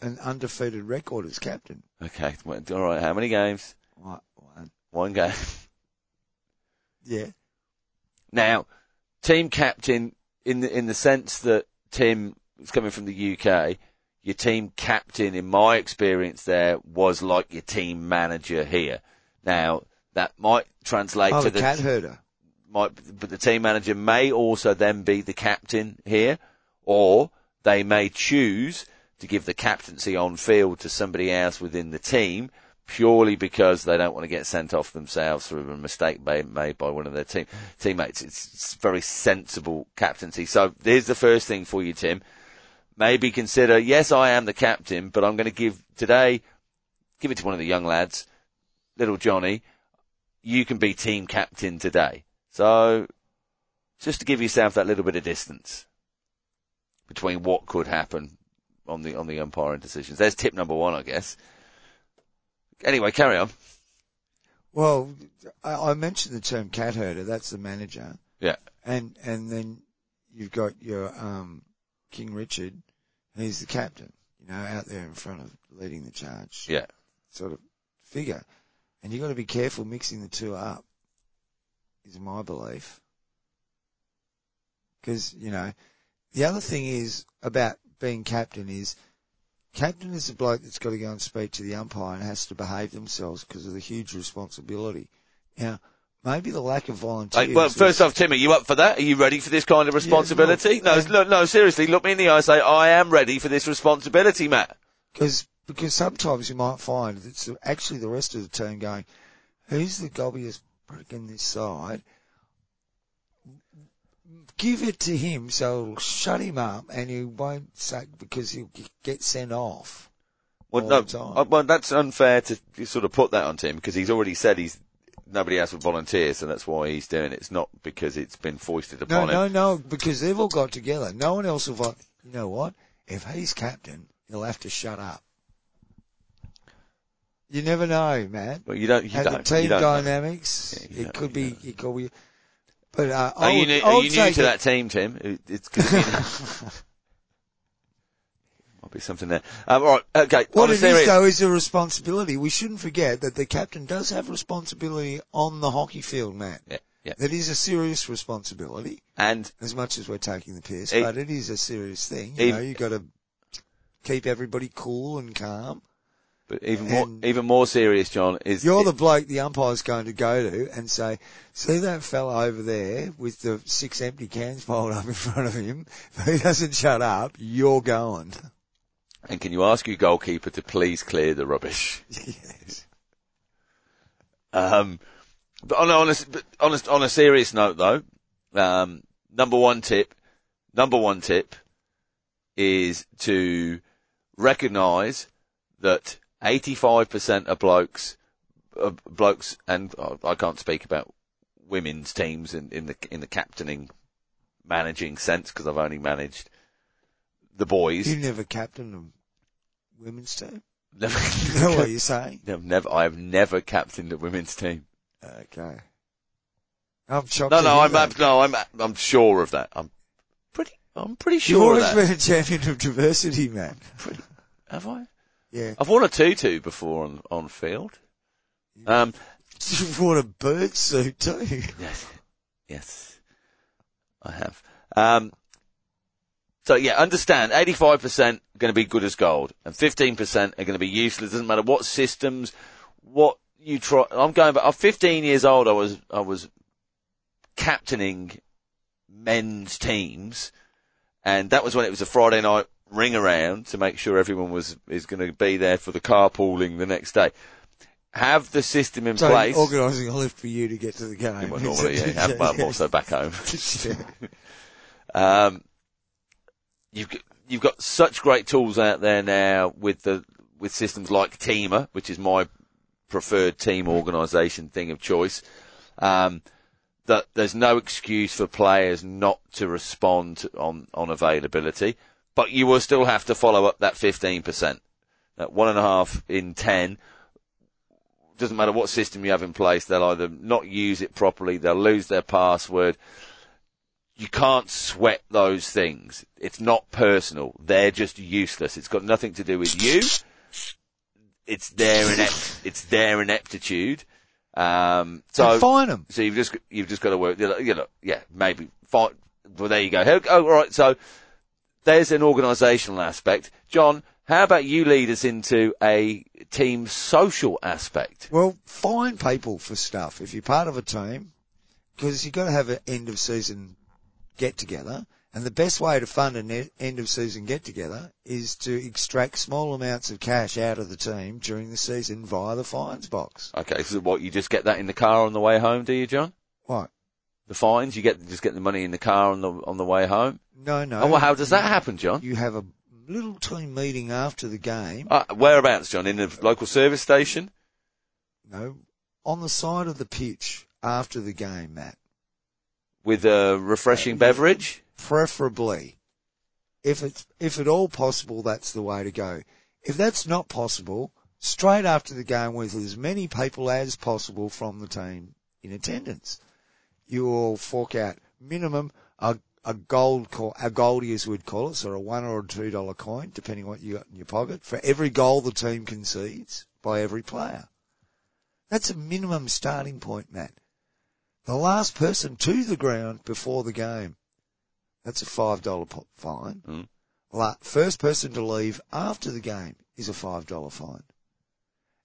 an undefeated record as captain.
Okay, all right. How many games?
One- one.
One game.
Yeah.
Now, team captain in the in the sense that Tim is coming from the UK, your team captain, in my experience, there was like your team manager here. Now that might translate
Oh,
to
the cat herder.
might, but the team manager may also then be the captain here, or they may choose to give the captaincy on field to somebody else within the team purely because they don't want to get sent off themselves through a mistake made, by one of their team teammates. It's, very sensible captaincy. So there's the first thing for you, Tim. Maybe consider, yes, I am the captain, but I'm going to give today, give it to one of the young lads, little Johnny. You can be team captain today. So, just to give yourself that little bit of distance between what could happen on the on the umpiring decisions. There's tip number one, I guess. Anyway, carry on.
Well, I, I mentioned the term cat herder. That's the manager.
Yeah.
And and then you've got your um, King Richard. He's the captain. You know, out there in front of leading the charge.
Yeah.
Sort of figure. And you've got to be careful mixing the two up. Is my belief. Because you know, the other thing is about being captain is captain is the bloke that's got to go and speak to the umpire and has to behave themselves because of the huge responsibility. Now, maybe the lack of volunteers.
Hey, well, first off, Tim, are you up for that? Are you ready for this kind of responsibility?
no,
no,
um,
no, seriously, look me in the eye and say, I am ready for this responsibility, Matt.
Because because sometimes you might find that it's actually the rest of the team going, who's the gobbiest prick in this side? Give it to him so it'll shut him up and he won't say because he'll get sent off.
Well, no, uh, well, that's unfair to sort of put that on him because he's already said he's nobody else would volunteer, so that's why he's doing it. It's not because it's been foisted
No,
upon him.
no, no, because they've all got together. No one else will vote. You know what? If he's captain, he'll have to shut up. You never know, man.
But you don't. You
and
don't.
the team
you don't know.
dynamics,
you
it could be, it could be. But uh,
Are you, new, are you new to
it-
that team, Tim? It- It's cause it might be something there. Um, all right. Okay.
What it is though is a responsibility. We shouldn't forget that the captain does have responsibility on the hockey field, Matt.
Yeah. Yeah.
That is a serious responsibility,
And
as much as we're taking the piss,
E-
but it is a serious thing. You
e-
know, you got to keep everybody cool and calm.
But even more, even more serious, John, is
You're the bloke the umpire's going to go to and say, see that fella over there with the six empty cans piled up in front of him? If he doesn't shut up, you're going.
and can you ask your goalkeeper to please clear the rubbish?
yes.
Um, but on a honest, but honest, on a serious note though, um, number one tip, number one tip is to recognise that 85% of blokes, uh, blokes, and uh, I can't speak about women's teams in, in the, in the captaining, managing sense because I've only managed the boys.
You never captained a women's team?
Never,
You know what you're saying?
I've never, I have never captained a women's team.
Okay. I'm shocked.
No, no, I'm,
that.
no, I'm, I'm sure of that. I'm pretty, I'm pretty sure
You've
sure of
always
that.
been a champion of diversity, man.
Have I?
Yeah.
I've worn a tutu before on, on field. Um,
You've worn a bird suit too.
yes, yes, I have. Um, so yeah, understand, 85% are going to be good as gold and 15% are going to be useless. It Doesn't matter what systems, what you try. I'm going back, I'm 15 years old. I was, I was captaining men's teams and that was when it was a Friday night ring around to make sure everyone was, is going to be there for the carpooling the next day. Have the system in
So
place.
organising a lift for you to get to the game.
Well, normally, yeah, have, but I'm also back home. Um, you've you've got such great tools out there now with the with systems like Teamer, which is my preferred team organisation thing of choice. Um, that there's no excuse for players not to respond on on availability, but you will still have to follow up that 15%. That one and a half in ten doesn't matter what system you have in place, they'll either not use it properly, they'll lose their password. You can't sweat those things. It's not personal. They're just useless. It's got nothing to do with you. It's their inept, it's their ineptitude. Um, so,
fine them.
so you've just you've just got to work. You know, you know, yeah, maybe. Fine. Well, there you go. Oh, all right. So there's an organisational aspect. John, how about you lead us into a team social aspect?
Well, find people for stuff. If you're part of a team, because you've got to have an end of season get together. And the best way to fund an end of season get together is to extract small amounts of cash out of the team during the season via the fines box.
Okay, so what you just get that in the car on the way home, do you, John?
What?
The fines you get just get the money in the car on the on the way home.
No, no.
Oh, well, how does that happen, John?
You have a little team meeting after the game.
Uh, whereabouts, John? In the local service station?
No, on the side of the pitch after the game, Matt.
With a refreshing beverage?
preferably, if it's if at all possible, that's the way to go. If that's not possible, straight after the game with as many people as possible from the team in attendance, you will fork out minimum a a gold co- a goldie as we'd call it, so a one or a two dollar coin, depending what you got in your pocket, for every goal the team concedes by every player. That's a minimum starting point, Matt. The last person to the ground before the game that's a five dollar fine.
Mm.
La- First person to leave after the game is a five dollar fine,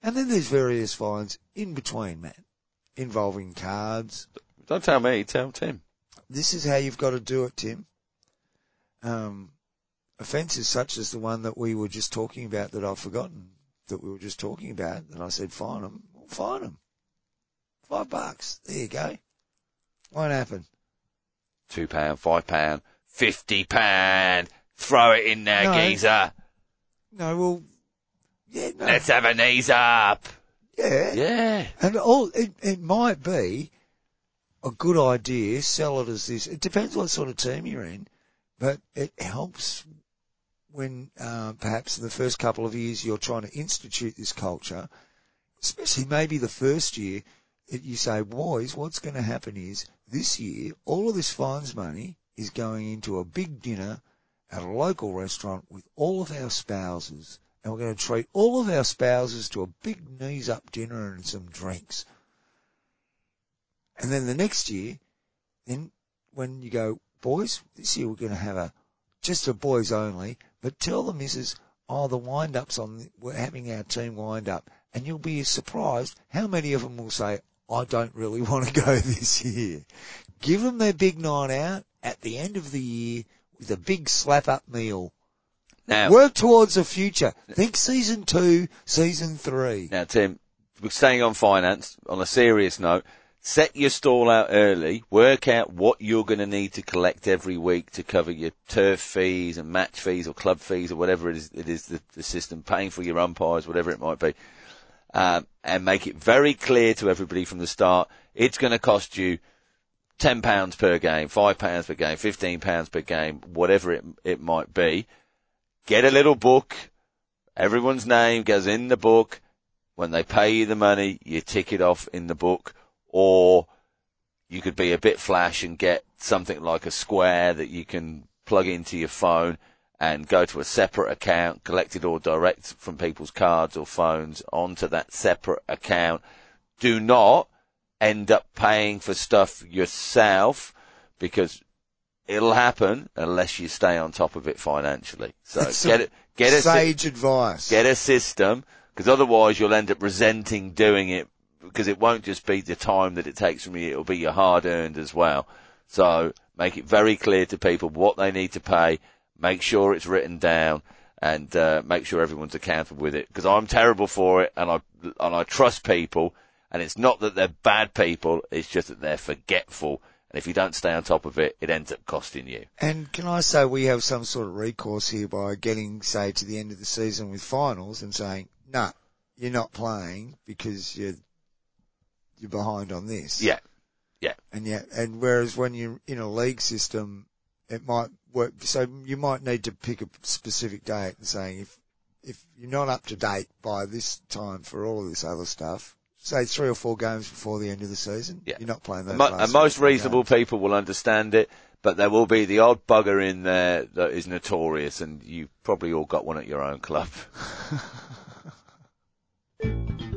and then there's various fines in between, Matt, involving cards.
Don't tell me, tell Tim.
This is how you've got to do it, Tim. Um, offences such as the one that we were just talking about that I've forgotten that we were just talking about, and I said fine them, well, fine them. Five bucks. There you go. Won't happen.
Two pound, five pound, fifty pound. Throw it in there,
No.
geezer.
No, well, yeah, no,
Let's have a knees up.
yeah.
Yeah.
And all it, it might be a good idea. Sell it as this. It depends what sort of team you're in, but it helps when uh, perhaps in the first couple of years you're trying to institute this culture, especially maybe the first year. That you say, boys, what's going to happen is this year all of this fines money is going into a big dinner at a local restaurant with all of our spouses, and we're going to treat all of our spouses to a big knees up dinner and some drinks. And then the next year, then when you go, boys, this year we're going to have a just a boys only, but tell the missus oh, the wind-ups on, we're having our team wind up. And you'll be surprised how many of them will say, I don't really want to go this year. Give them their big night out at the end of the year with a big slap up meal.
Now,
Work towards the future. Think season two, season three.
now Tim, we're staying on finance on a serious note. Set your stall out early. Work out what you're going to need to collect every week to cover your turf fees and match fees or club fees or whatever it is. It is the, the system paying for your umpires, whatever it might be, um, and make it very clear to everybody from the start. It's going to cost you ten pounds per game, five pounds per game, fifteen pounds per game, whatever it it might be. Get a little book. Everyone's name goes in the book. When they pay you the money, you tick it off in the book, or you could be a bit flash and get something like a square that you can plug into your phone and go to a separate account, collect it all direct from people's cards or phones onto that separate account. Do not end up paying for stuff yourself because it'll happen unless you stay on top of it financially. So
That's
get it, get a,
Sage advice.
get a system because otherwise you'll end up resenting doing it because it won't just be the time that it takes from you, it'll be your hard earned as well. So make it very clear to people what they need to pay, make sure it's written down and uh, make sure everyone's accountable with it because I'm terrible for it and I and I trust people and it's not that they're bad people, it's just that they're forgetful and if you don't stay on top of it, it ends up costing you.
And can I say we have some sort of recourse here by getting, say, to the end of the season with finals and saying, no, you're not playing because you're, you're behind on this.
Yeah. Yeah.
And yet, and whereas when you're in a league system, it might work. So you might need to pick a specific date and saying if, if you're not up to date by this time for all of this other stuff, say three or four games before the end of the season,
Yeah.
you're not playing those
And, mo- and most
three or four
reasonable
games.
people will understand it, but there will be the odd bugger in there that is notorious, and you've probably all got one at your own club.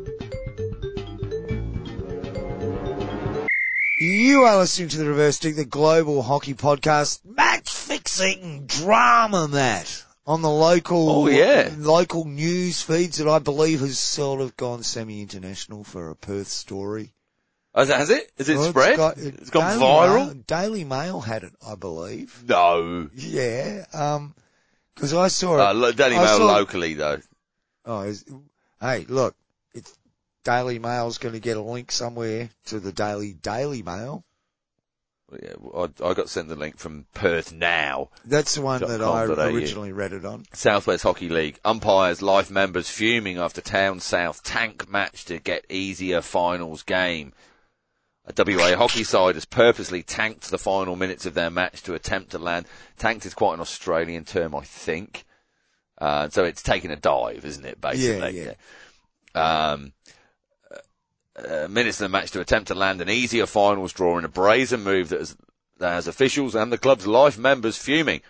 You are listening to the Reverse Stick, the global hockey podcast, match fixing drama, Matt, on the local,
Oh, yeah.
local news feeds that I believe has sort of gone semi-international for a Perth story.
Has it? Has it? It
Well,
spread?
got-
it's gone
Daily
viral?
Mail, Daily Mail had it, I believe.
No.
Yeah, um 'cause I saw it.
Uh, Daily
I
Mail locally though.
Oh, is, hey, look, it's Daily Mail's going to get a link somewhere to the Daily Daily Mail.
Yeah, I, I got sent the link from Perth Now.
That's the one that I originally read it on.
Southwest Hockey League. Umpires, life members fuming after Town South tank match to get easier finals game. A WA hockey side has purposely tanked the final minutes of their match to attempt to land. Tanked is quite an Australian term, I think. Uh, so it's taking a dive, isn't it, basically?
Yeah,
Um, uh, minutes of the match to attempt to land an easier finals draw in a brazen move that has, that has officials and the club's life members fuming.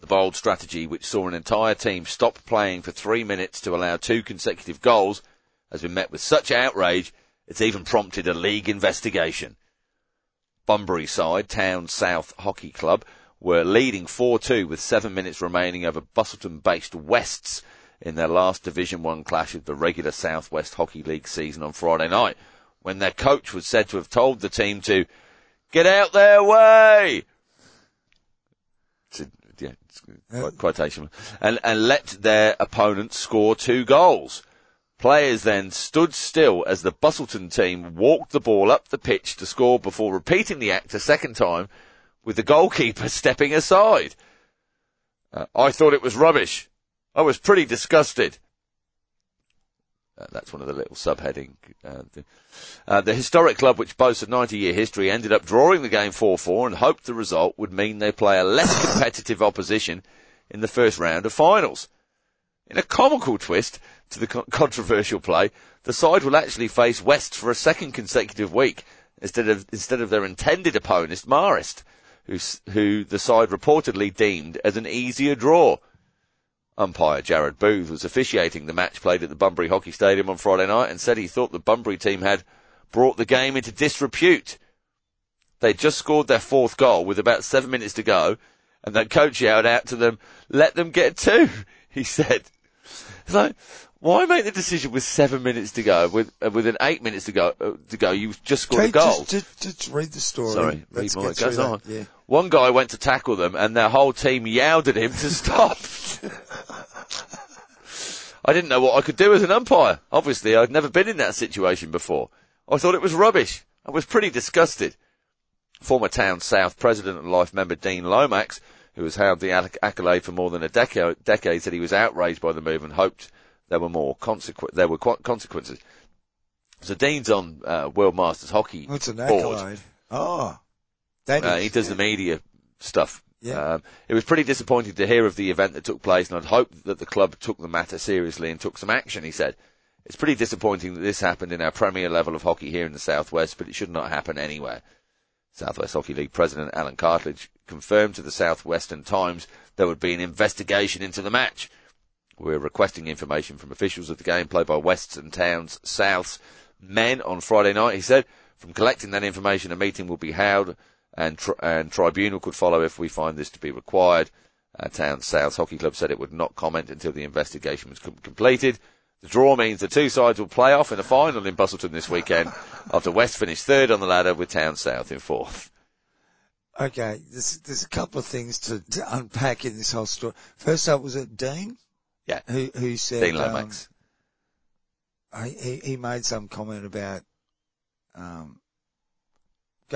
The bold strategy, which saw an entire team stop playing for three minutes to allow two consecutive goals, has been met with such outrage it's even prompted a league investigation. Bunbury side, Town South Hockey Club, were leading 4-2 with seven minutes remaining over Busselton-based Wests in their last Division 1 clash of the regular Southwest Hockey League season on Friday night, when their coach was said to have told the team to get out their way. A, yeah, it's quotation. And, and let their opponents score two goals. Players then stood still as the Busselton team walked the ball up the pitch to score before repeating the act a second time with the goalkeeper stepping aside. Uh, I thought it was rubbish. I was pretty disgusted. Uh, that's one of the little subheading. Uh, th- uh, the historic club, which boasts a 90-year history, ended up drawing the game 4-4 and hoped the result would mean they play a less competitive opposition in the first round of finals. In a comical twist to the con- controversial play, the side will actually face West for a second consecutive week instead of instead of their intended opponent, Marist, who's, who the side reportedly deemed as an easier draw. Umpire Jared Booth was officiating the match played at the Bunbury Hockey Stadium on Friday night and said he thought the Bunbury team had brought the game into disrepute. They'd just scored their fourth goal with about seven minutes to go, and that coach yelled out to them, let them get two. he said, so why make the decision with seven minutes to go, with uh, within eight minutes to go, uh, to go, you've just scored a goal?
Just, just, just read the story.
Sorry,
Let's
read more. It goes on.
Yeah.
One guy went to tackle them and their whole team yelled at him to stop. I didn't know what I could do as an umpire. Obviously, I'd never been in that situation before. I thought it was rubbish. I was pretty disgusted. Former Town South president and life member Dean Lomax, who has held the accolade for more than a decade, decade, said he was outraged by the move and hoped there were more consequ- there were qu- consequences. So Dean's on uh, World Masters Hockey
What's an
board.
accolade? Oh, that
Uh, he does the media stuff.
Yeah.
Um, it was pretty disappointing to hear of the event that took place, and I'd hoped that the club took the matter seriously and took some action. He said, "It's pretty disappointing that this happened in our premier level of hockey here in the southwest, but it should not happen anywhere." Southwest Hockey League president Alan Cartledge confirmed to the Southwestern Times there would be an investigation into the match. We're requesting information from officials of the game played by Wests and Towns South's men on Friday night. He said, from collecting that information, a meeting will be held and, tri- and tribunal could follow if we find this to be required. Uh, Towns South Hockey Club said it would not comment until the investigation was com- completed. The draw means the two sides will play off in a final in Busselton this weekend after West finished third on the ladder with Town South in fourth.
Okay, there's, there's a couple of things to, to unpack in this whole story. First up, was it Dean?
Yeah.
Who, who said,
Dean
um,
Lomax.
he, he- he made some comment about, um,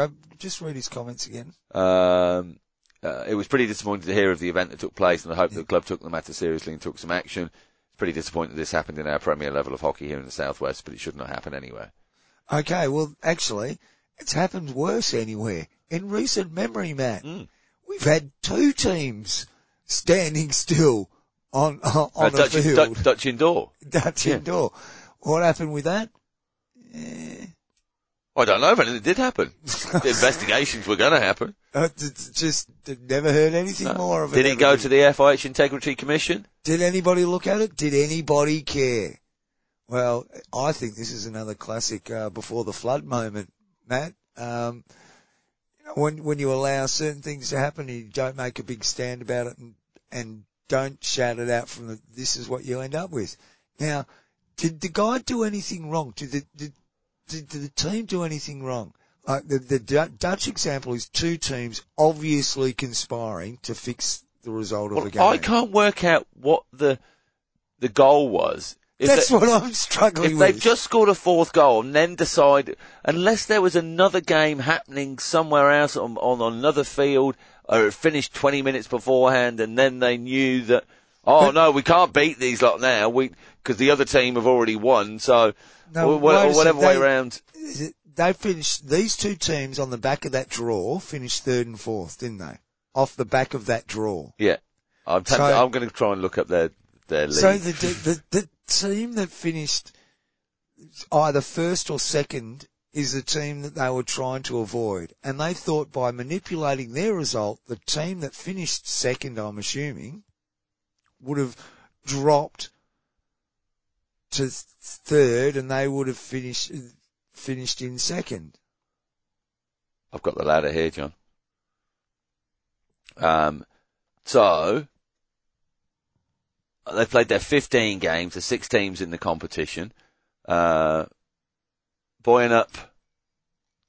go, just read his comments again.
Um, uh, it was pretty disappointing to hear of the event that took place, and I hope the club took the matter seriously and took some action. It's pretty disappointing that this happened in our premier level of hockey here in the southwest, but it should not happen anywhere.
Okay, well, actually, it's happened worse anywhere. In recent memory, Matt,
Mm.
we've had two teams standing still on, on,
Uh,
on a
Dutch,
field.
Dutch, Dutch indoor.
Dutch
Yeah.
indoor. What happened with that? Eh,
I don't know, but it did happen. the investigations were going to happen.
uh, just never heard anything more of it.
Did it go to the FIH Integrity Commission?
Did anybody look at it? Did anybody care? Well, I think this is another classic uh, before the flood moment, Matt. Um, you know, when when you allow certain things to happen, and you don't make a big stand about it, and and don't shout it out from the. This is what you end up with. Now, did the guy do anything wrong? Did the did, did, did the team do anything wrong? Like the the Du- Dutch example is two teams obviously conspiring to fix the result of
Well,
the game.
I can't work out what the the goal was. If
That's
they-
what I'm struggling
if
with.
they've just scored a fourth goal and then decide, unless there was another game happening somewhere else on, on another field, or it finished 20 minutes beforehand, and then they knew that, oh
But-
no, we can't beat these lot now, we because the other team have already won, so
No,
or, wha-
wait
or whatever
second,
way
they-
around.
they finished these two teams on the back of that draw finished third and fourth, didn't they? Off the back of that draw.
Yeah, I'm
So-
I'm going to try and look up their their league.
So the, the the the team that finished either first or second is the team that they were trying to avoid, and they thought by manipulating their result, the team that finished second, I'm assuming, would have dropped to third, and they would have finished finished in second.
I've got the ladder here, John. Um, so they played their 15 games. There's six teams in the competition. Uh, Boyanup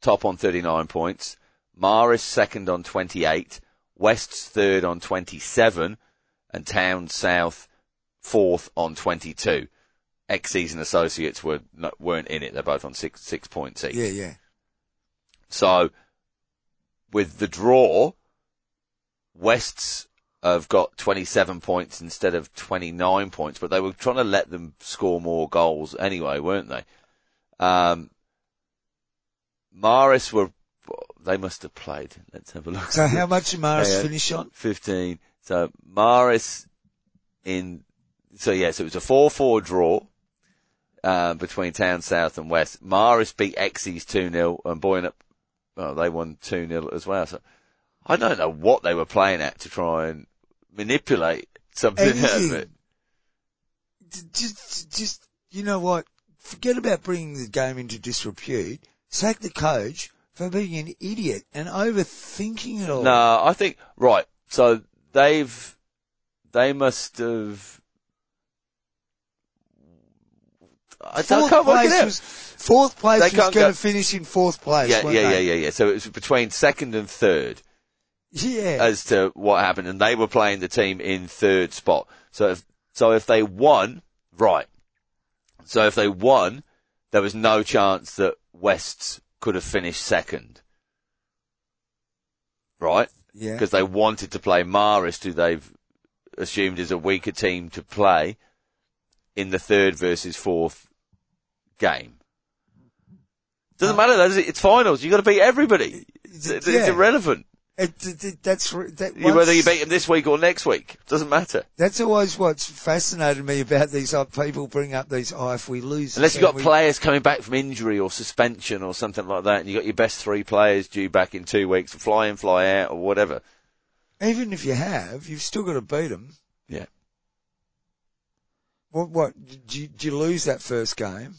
top on 39 points. Marist second on 28. West's third on 27. And Town South fourth on 22. Ex-season associates were weren't in it. They're both on six six points each.
Yeah, yeah.
So, with the draw, Wests have got 27 points instead of 29 points, but they were trying to let them score more goals anyway, weren't they? Um, Marist were, they must have played. Let's have a look.
So how much did Marist
Yeah, yeah.
finish on?
15. So Marist in, so yes, it was a 4-4 draw, uh, between Town South and West. Marist beat Exes 2-0 and Boyanup, well, they won 2-0 as well. So I don't know what they were playing at to try and manipulate something out of it.
Just, just, you know what? Forget about bringing the game into disrepute. Sack the coach for being an idiot and overthinking it all.
No, I think, right, so they've, they must have I
fourth
it
place was fourth place
They
was going to finish in fourth place.
yeah, yeah, yeah, yeah, yeah. So it was between second and third
yeah.
as to what happened, and they were playing the team in third spot. So if so, if they won, right. So if they won, there was no chance that Wests could have finished second, right?
yeah.
Because they wanted to play Marist, who they've assumed is a weaker team to play in the third versus fourth game. Doesn't matter, does it? It's finals. You've got to beat everybody. It's, it's
Yeah.
irrelevant.
It, it, it- that's that
You- whether you beat them this week or next week. Doesn't matter.
That's always what's fascinated me about these uh, people bring up these. Oh, if we lose,
Unless you've got
we-
players coming back from injury or suspension or something like that, and you've got your best three players due back in two weeks, fly in, fly out, or whatever.
Even if you have, you've still got to beat them.
Yeah.
What? What? Did you, did you lose that first game?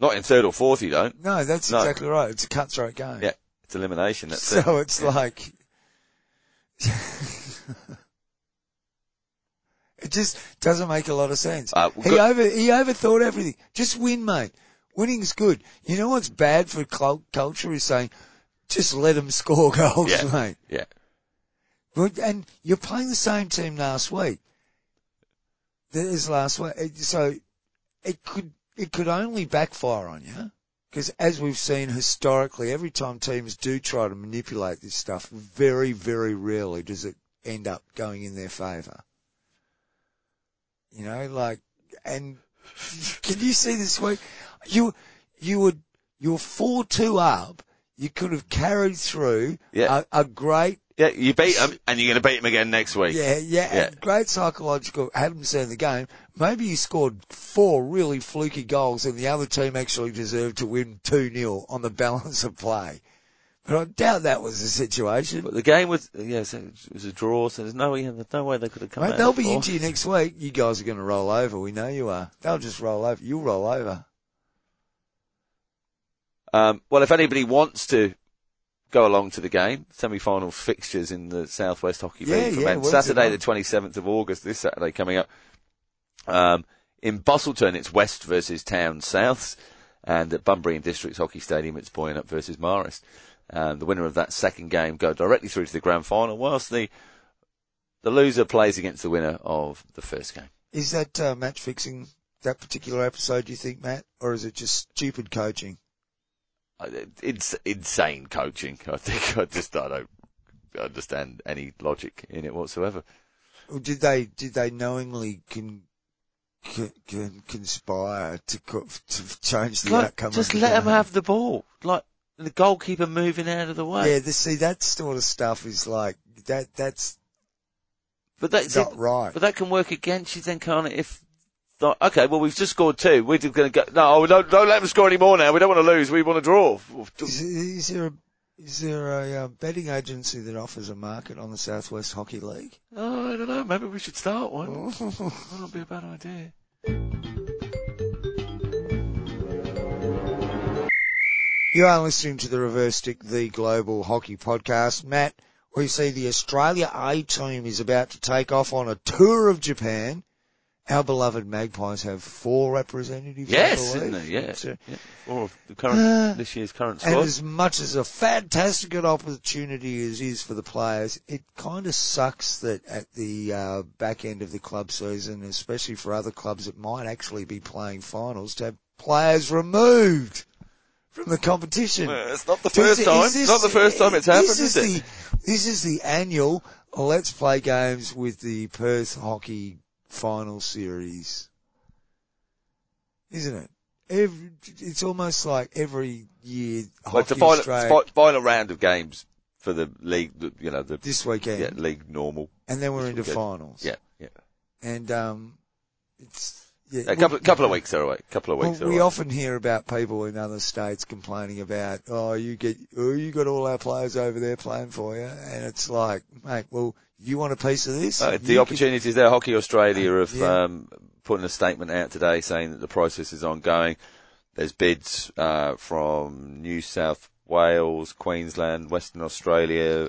Not in third or fourth, you don't.
No, that's
No.
exactly right. It's a cutthroat game.
Yeah, it's elimination. That's it.
so it's like, it just doesn't make a lot of sense.
Uh,
he
good-
over he overthought everything. Just win, mate. Winning's good. You know what's bad for cul- culture is saying, just let them score goals,
Yeah.
mate.
Yeah.
But, and you're playing the same team last week. That is last week. It- So it could, it could only backfire on you. Because as we've seen historically, every time teams do try to manipulate this stuff, very, very rarely does it end up going in their favour. You know, like, and can you see this week? You, you would, you were 4-2 up. You could have carried through
Yeah.
a, a great
Yeah, you beat them, and you're going to beat them again next week.
yeah, yeah,
Yeah.
great psychological. Hadn't seen the game. Maybe you scored four really fluky goals, and the other team actually deserved to win two 0 on the balance of play. But I doubt that was the situation.
But the game was, yes, it was a draw, so there's no way, there's no way they could have come
Mate,
out.
they'll be into you next week. You guys are going to roll over. We know you are. They'll just roll over. You'll roll over.
Um, well, if anybody wants to go along to the game, semi-final fixtures in the Southwest Hockey
Yeah,
League
yeah, when's
Saturday the 27th of August, this Saturday coming up. Um, in Busselton, it's West versus Town Souths, and at Bunbury and Districts Hockey Stadium, it's Boyanup versus Marist. Um, the winner of that second game go directly through to the grand final, whilst the the loser plays against the winner of the first game.
Is that uh, match fixing that particular episode? Do you think, Matt, or is it just stupid coaching?
Uh, It's insane coaching. I think I just I don't understand any logic in it whatsoever.
Did they did they knowingly con, con, con, conspire to to change the
Like,
outcome?
just
of the
let them have the ball. Like the goalkeeper moving out of the way.
Yeah, the, see that sort of stuff is like that. That's
but that's
not
it.
right.
But that can work against you then, can't it? If like, okay, well we've just scored two. We're going to go. No, don't don't let them score any more now. We don't want to lose. We want to draw.
Is, is there a is there a uh, betting agency that offers a market on the Southwest Hockey League?
Oh, I don't know. Maybe we should start one. That would be a bad idea.
You are listening to the Reverse Stick, the Global Hockey Podcast. Matt, we see the Australia A team is about to take off on a tour of Japan. Our beloved Magpies have four representatives.
Yes, isn't it? Yeah.
Uh,
yeah. Or the current
Uh,
this year's current squad.
And as much as a fantastic an opportunity as is for the players, it kind of sucks that at the uh, back end of the club season, especially for other clubs that might actually be playing finals, to have players removed from the competition.
Well, it's not the first time.
this-
not the first time it's happened,
this
is
is
it?
The, this is the annual Let's Play games with the Perth Hockey Final Series, isn't it? Every, it's almost like every year
Well, it's a final,
Australia
final round of games for the league. You know the
this weekend,
yeah, league normal.
and then we're into
weekend.
finals.
Yeah, yeah.
and um, it's yeah,
A couple, couple of weeks are away. couple of
Well,
weeks are
we
away.
often hear about people in other states complaining about, oh, you get, oh, you got all our players over there playing for you, and it's like, mate, well, you want a piece of this?
Uh, the opportunities there. Hockey Australia have
Yeah.
um, putting a statement out today saying that the process is ongoing. There's bids uh, from New South Wales, Queensland, Western Australia,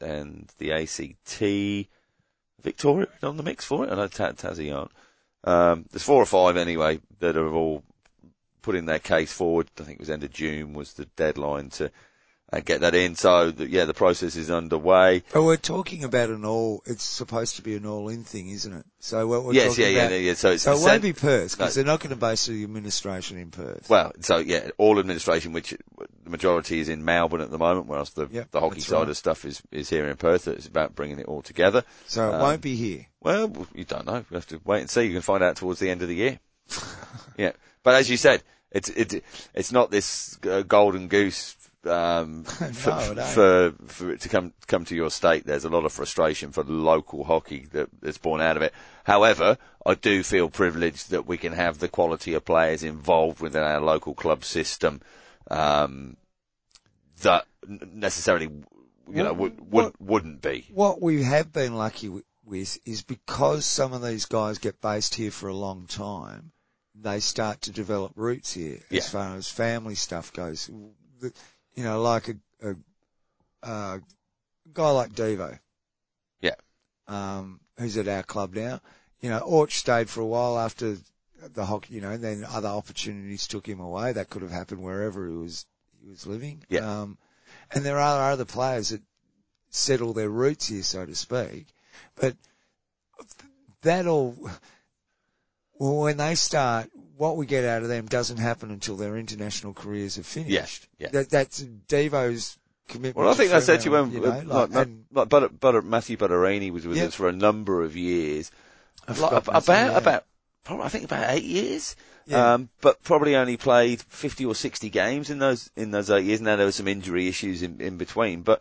and the ACT. Victoria on the mix for it. I know Ta- Tassie aren't. Um, there's four or five anyway that have all putting their case forward. I think it was end of June was the deadline to uh, get that in. So the, yeah, the process is underway.
But we're talking about an all, it's supposed to be an all-in thing, isn't it? So what we're
yes, yeah,
talking
yeah,
about,
yeah, yeah. So it's
so it won't be Perth, because
No.
they're not going to base the administration in Perth.
Well, so yeah, all administration, which the majority is in Melbourne at the moment, whereas the,
Yep,
the hockey side
right.
of stuff is, is here in Perth. It's about bringing it all together.
so it
um,
won't be here.
Well, you don't know. We have to wait and see. You can find out towards the end of the year. yeah, but as you said, it's it's it's not this uh, golden goose. Um, for,
No,
for for it to come come to your state, there's a lot of frustration for local hockey that, that's born out of it. However, I do feel privileged that we can have the quality of players involved within our local club system um, that necessarily, you know, would, would wouldn't be.
What we have been lucky with is because some of these guys get based here for a long time, they start to develop roots here
Yeah.
as far as family stuff goes. The- You know, like a, a, a guy like Devo.
Yeah.
Um, who's at our club now. You know, Orch stayed for a while after the hockey, you know, and then other opportunities took him away. That could have happened wherever he was, he was living.
Yeah.
Um, and there are other players that settle their roots here, so to speak. But that all, well, when they start, what we get out of them doesn't happen until their international careers are finished.
yeah.
That, that's Devo's commitment.
Well, I think I said to you when,
you know,
like,
like, and
like Butter, Butter, Matthew Butturini was with
Yeah.
us for a number of years. Like, about,
Matthew, yeah.
about, probably, I think about eight years.
Yeah.
Um, but probably only played 50 or 60 games in those, in those eight years. Now there were some injury issues in, in between, but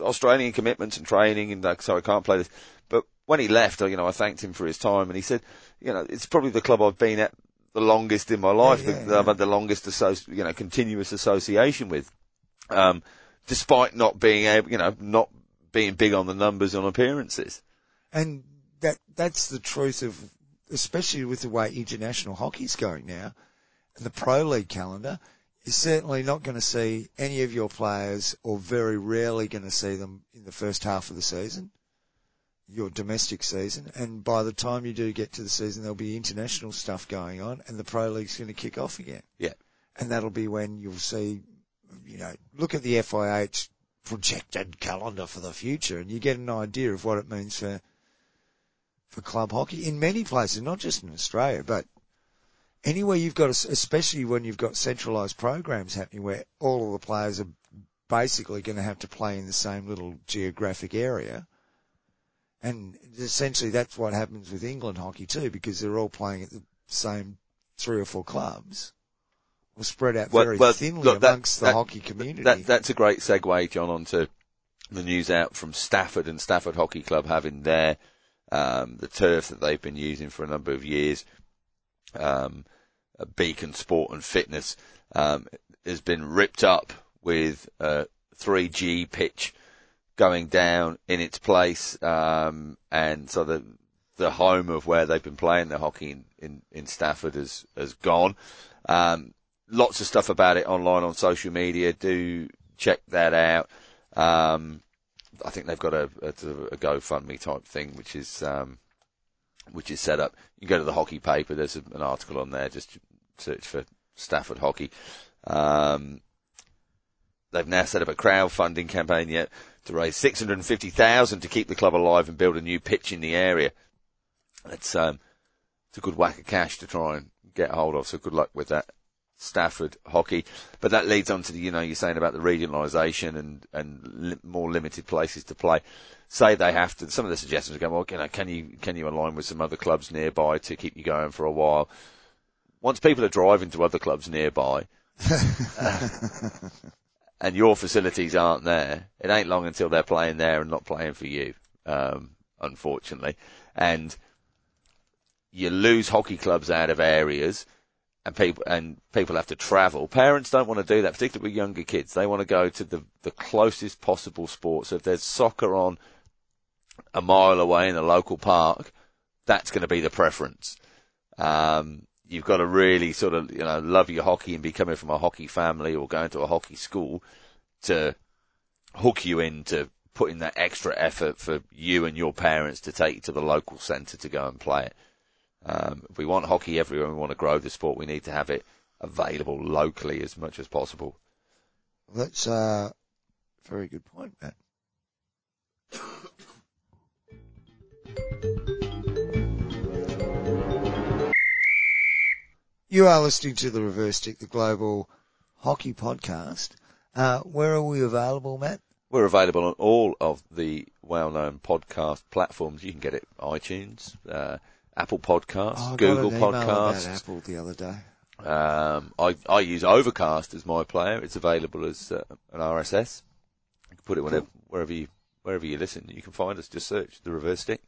Australian commitments and training and like, so I can't play this. But when he left, you know, I thanked him for his time and he said, you know, it's probably the club I've been at the longest in my life,
Yeah, yeah,
that I've had the longest associ- you know, continuous association with. Um, despite not being able, you know, not being big on the numbers on appearances.
And that that's the truth of, especially with the way international hockey's going now, and the pro league calendar. You're certainly not going to see any of your players, or very rarely going to see them in the first half of the season, your domestic season. And by the time you do get to the season, there'll be international stuff going on, and the pro league's going to kick off again.
Yeah.
And that'll be when you'll see, you know, look at the FIH projected calendar for the future, and you get an idea of what it means for for club hockey in many places, not just in Australia, but anywhere you've got, a, especially when you've got centralised programs happening where all of the players are basically going to have to play in the same little geographic area. And essentially that's what happens with England hockey too, because they're all playing at the same three or four clubs. Or spread out very
well,
thinly
look, that-
amongst the
that-
hockey community.
That, that's a great segue, John, onto the news out from Stafford and Stafford Hockey Club having their, um, the turf that they've been using for a number of years, um, Beacon Sport and Fitness, um, has been ripped up with a 3G pitch going down in its place, um, and so the, the home of where they've been playing their hockey in, in, in Stafford has, has gone. Um, lots of stuff about it online on social media. Do check that out. Um, I think they've got a, a, a GoFundMe type thing, which is um, which is set up. You go to the hockey paper. There's a, an article on there. Just search for Stafford Hockey. Um, they've now set up a crowdfunding campaign yet to raise six hundred and fifty thousand to keep the club alive and build a new pitch in the area. It's um, it's a good whack of cash to try and get hold of. So good luck with that. Stafford hockey, but that leads on to the, you know, you're saying about the regionalisation and, and li- more limited places to play. Say they have to, some of the suggestions are going, well, you know, can you, can you align with some other clubs nearby to keep you going for a while? Once people are driving to other clubs nearby, uh, and your facilities aren't there, it ain't long until they're playing there and not playing for you, um, unfortunately. And you lose hockey clubs out of areas and people and people have to travel. Parents don't want to do that, particularly with younger kids. They want to go to the the closest possible sport. So if there's soccer on a mile away in a local park, that's going to be the preference. Um, you've got to really sort of you know love your hockey and be coming from a hockey family or going to a hockey school to hook you into putting that extra effort for you and your parents to take you to the local centre to go and play it. Um, if we want hockey everywhere, and we want to grow the sport, we need to have it available locally as much as possible.
That's a very good point, Matt. You are listening to the Reverse Stick, the global hockey podcast. Uh, where are we available, Matt?
We're available on all of the well-known podcast platforms. You can get it iTunes, uh, Apple Podcasts,
Oh, I got
Google
an email about
Podcasts.
Apple the other day.
Um, I, I use Overcast as my player. It's available as uh, an RSS. You can put it whenever, wherever you wherever you listen. You can find us. Just search the Reverse Stick.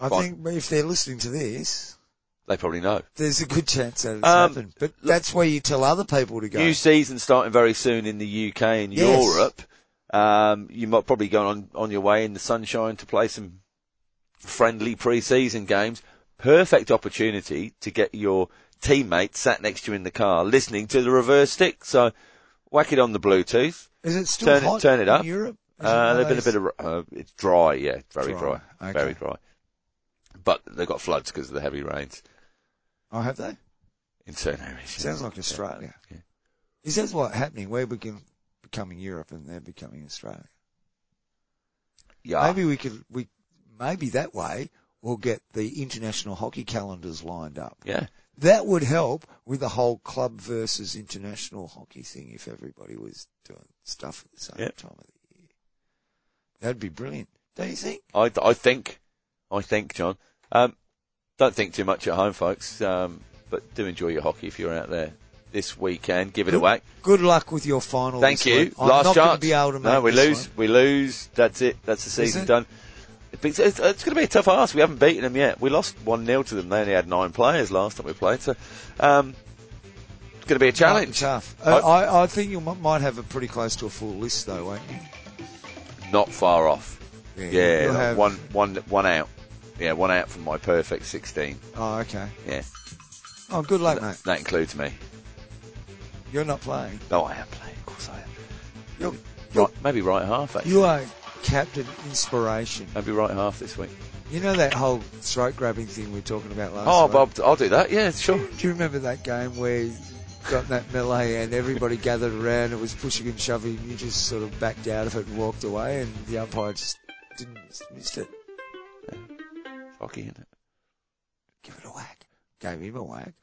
I
Fine.
think if they're listening to this,
They probably know.
there's a good chance that it's
Um,
happened. But that's where you tell other people to go.
New season starting very soon in the UK and
Yes.
Europe. Um, you might probably go on on your way in the sunshine to play some friendly pre-season games. Perfect opportunity to get your teammates sat next to you in the car listening to the reverse stick. So whack it on the Bluetooth.
Is it still
turn it-
hot
turn it
in
up.
Europe? It
Uh,
of
been a bit of uh, it's dry, yeah, very
Dry,
dry,
okay.
very dry. But they've got floods because of the heavy rains
Oh, have they?
in certain areas.
Sounds like Australia.
Yeah.
Is that what's happening? We're becoming Europe and they're becoming Australia.
Yeah,
Maybe we could, we, maybe that way we'll get the international hockey calendars lined up.
yeah.
That would help with the whole club versus international hockey thing if everybody was doing stuff at the same
Yep.
time of the year. That'd be brilliant. Don't you think?
I, I think, I think, John. Um, don't think too much at home, folks. Um, but do enjoy your hockey if you're out there this weekend. Give it a
Good-
whack.
Good luck with your final.
Thank you.
I'm
Last
not
chance.
be able to make
no, we lose.
one.
We lose. That's it. That's the season done. It's, it's, it's going to be a tough ask. We haven't beaten them yet. We lost one 0 to them. They only had nine players last time we played. So um, it's going to be a challenge.
Tough.
I-
Uh, I, I think you might have a pretty close to a full list though, won't you?
Not far off. Yeah,
You'll
like
have-
one, one, one out. Yeah, one out from my perfect 16.
Oh, okay.
Yeah,
Oh, good luck,
that,
mate.
that includes me.
You're not playing.
No, I am playing. Of course I am.
You're,
Right, maybe right half actually.
you are captain inspiration.
Maybe right half this week.
You know that whole throat grabbing thing we were talking about last week?
Oh,
week?
Bob, I'll do that. Yeah, sure.
Do you remember that game where you got in that melee and everybody gathered around, it was pushing and shoving, and you just sort of backed out of it and walked away, and the umpire just didn't missed it.
Hockey.
Give it a whack. Gave him a whack.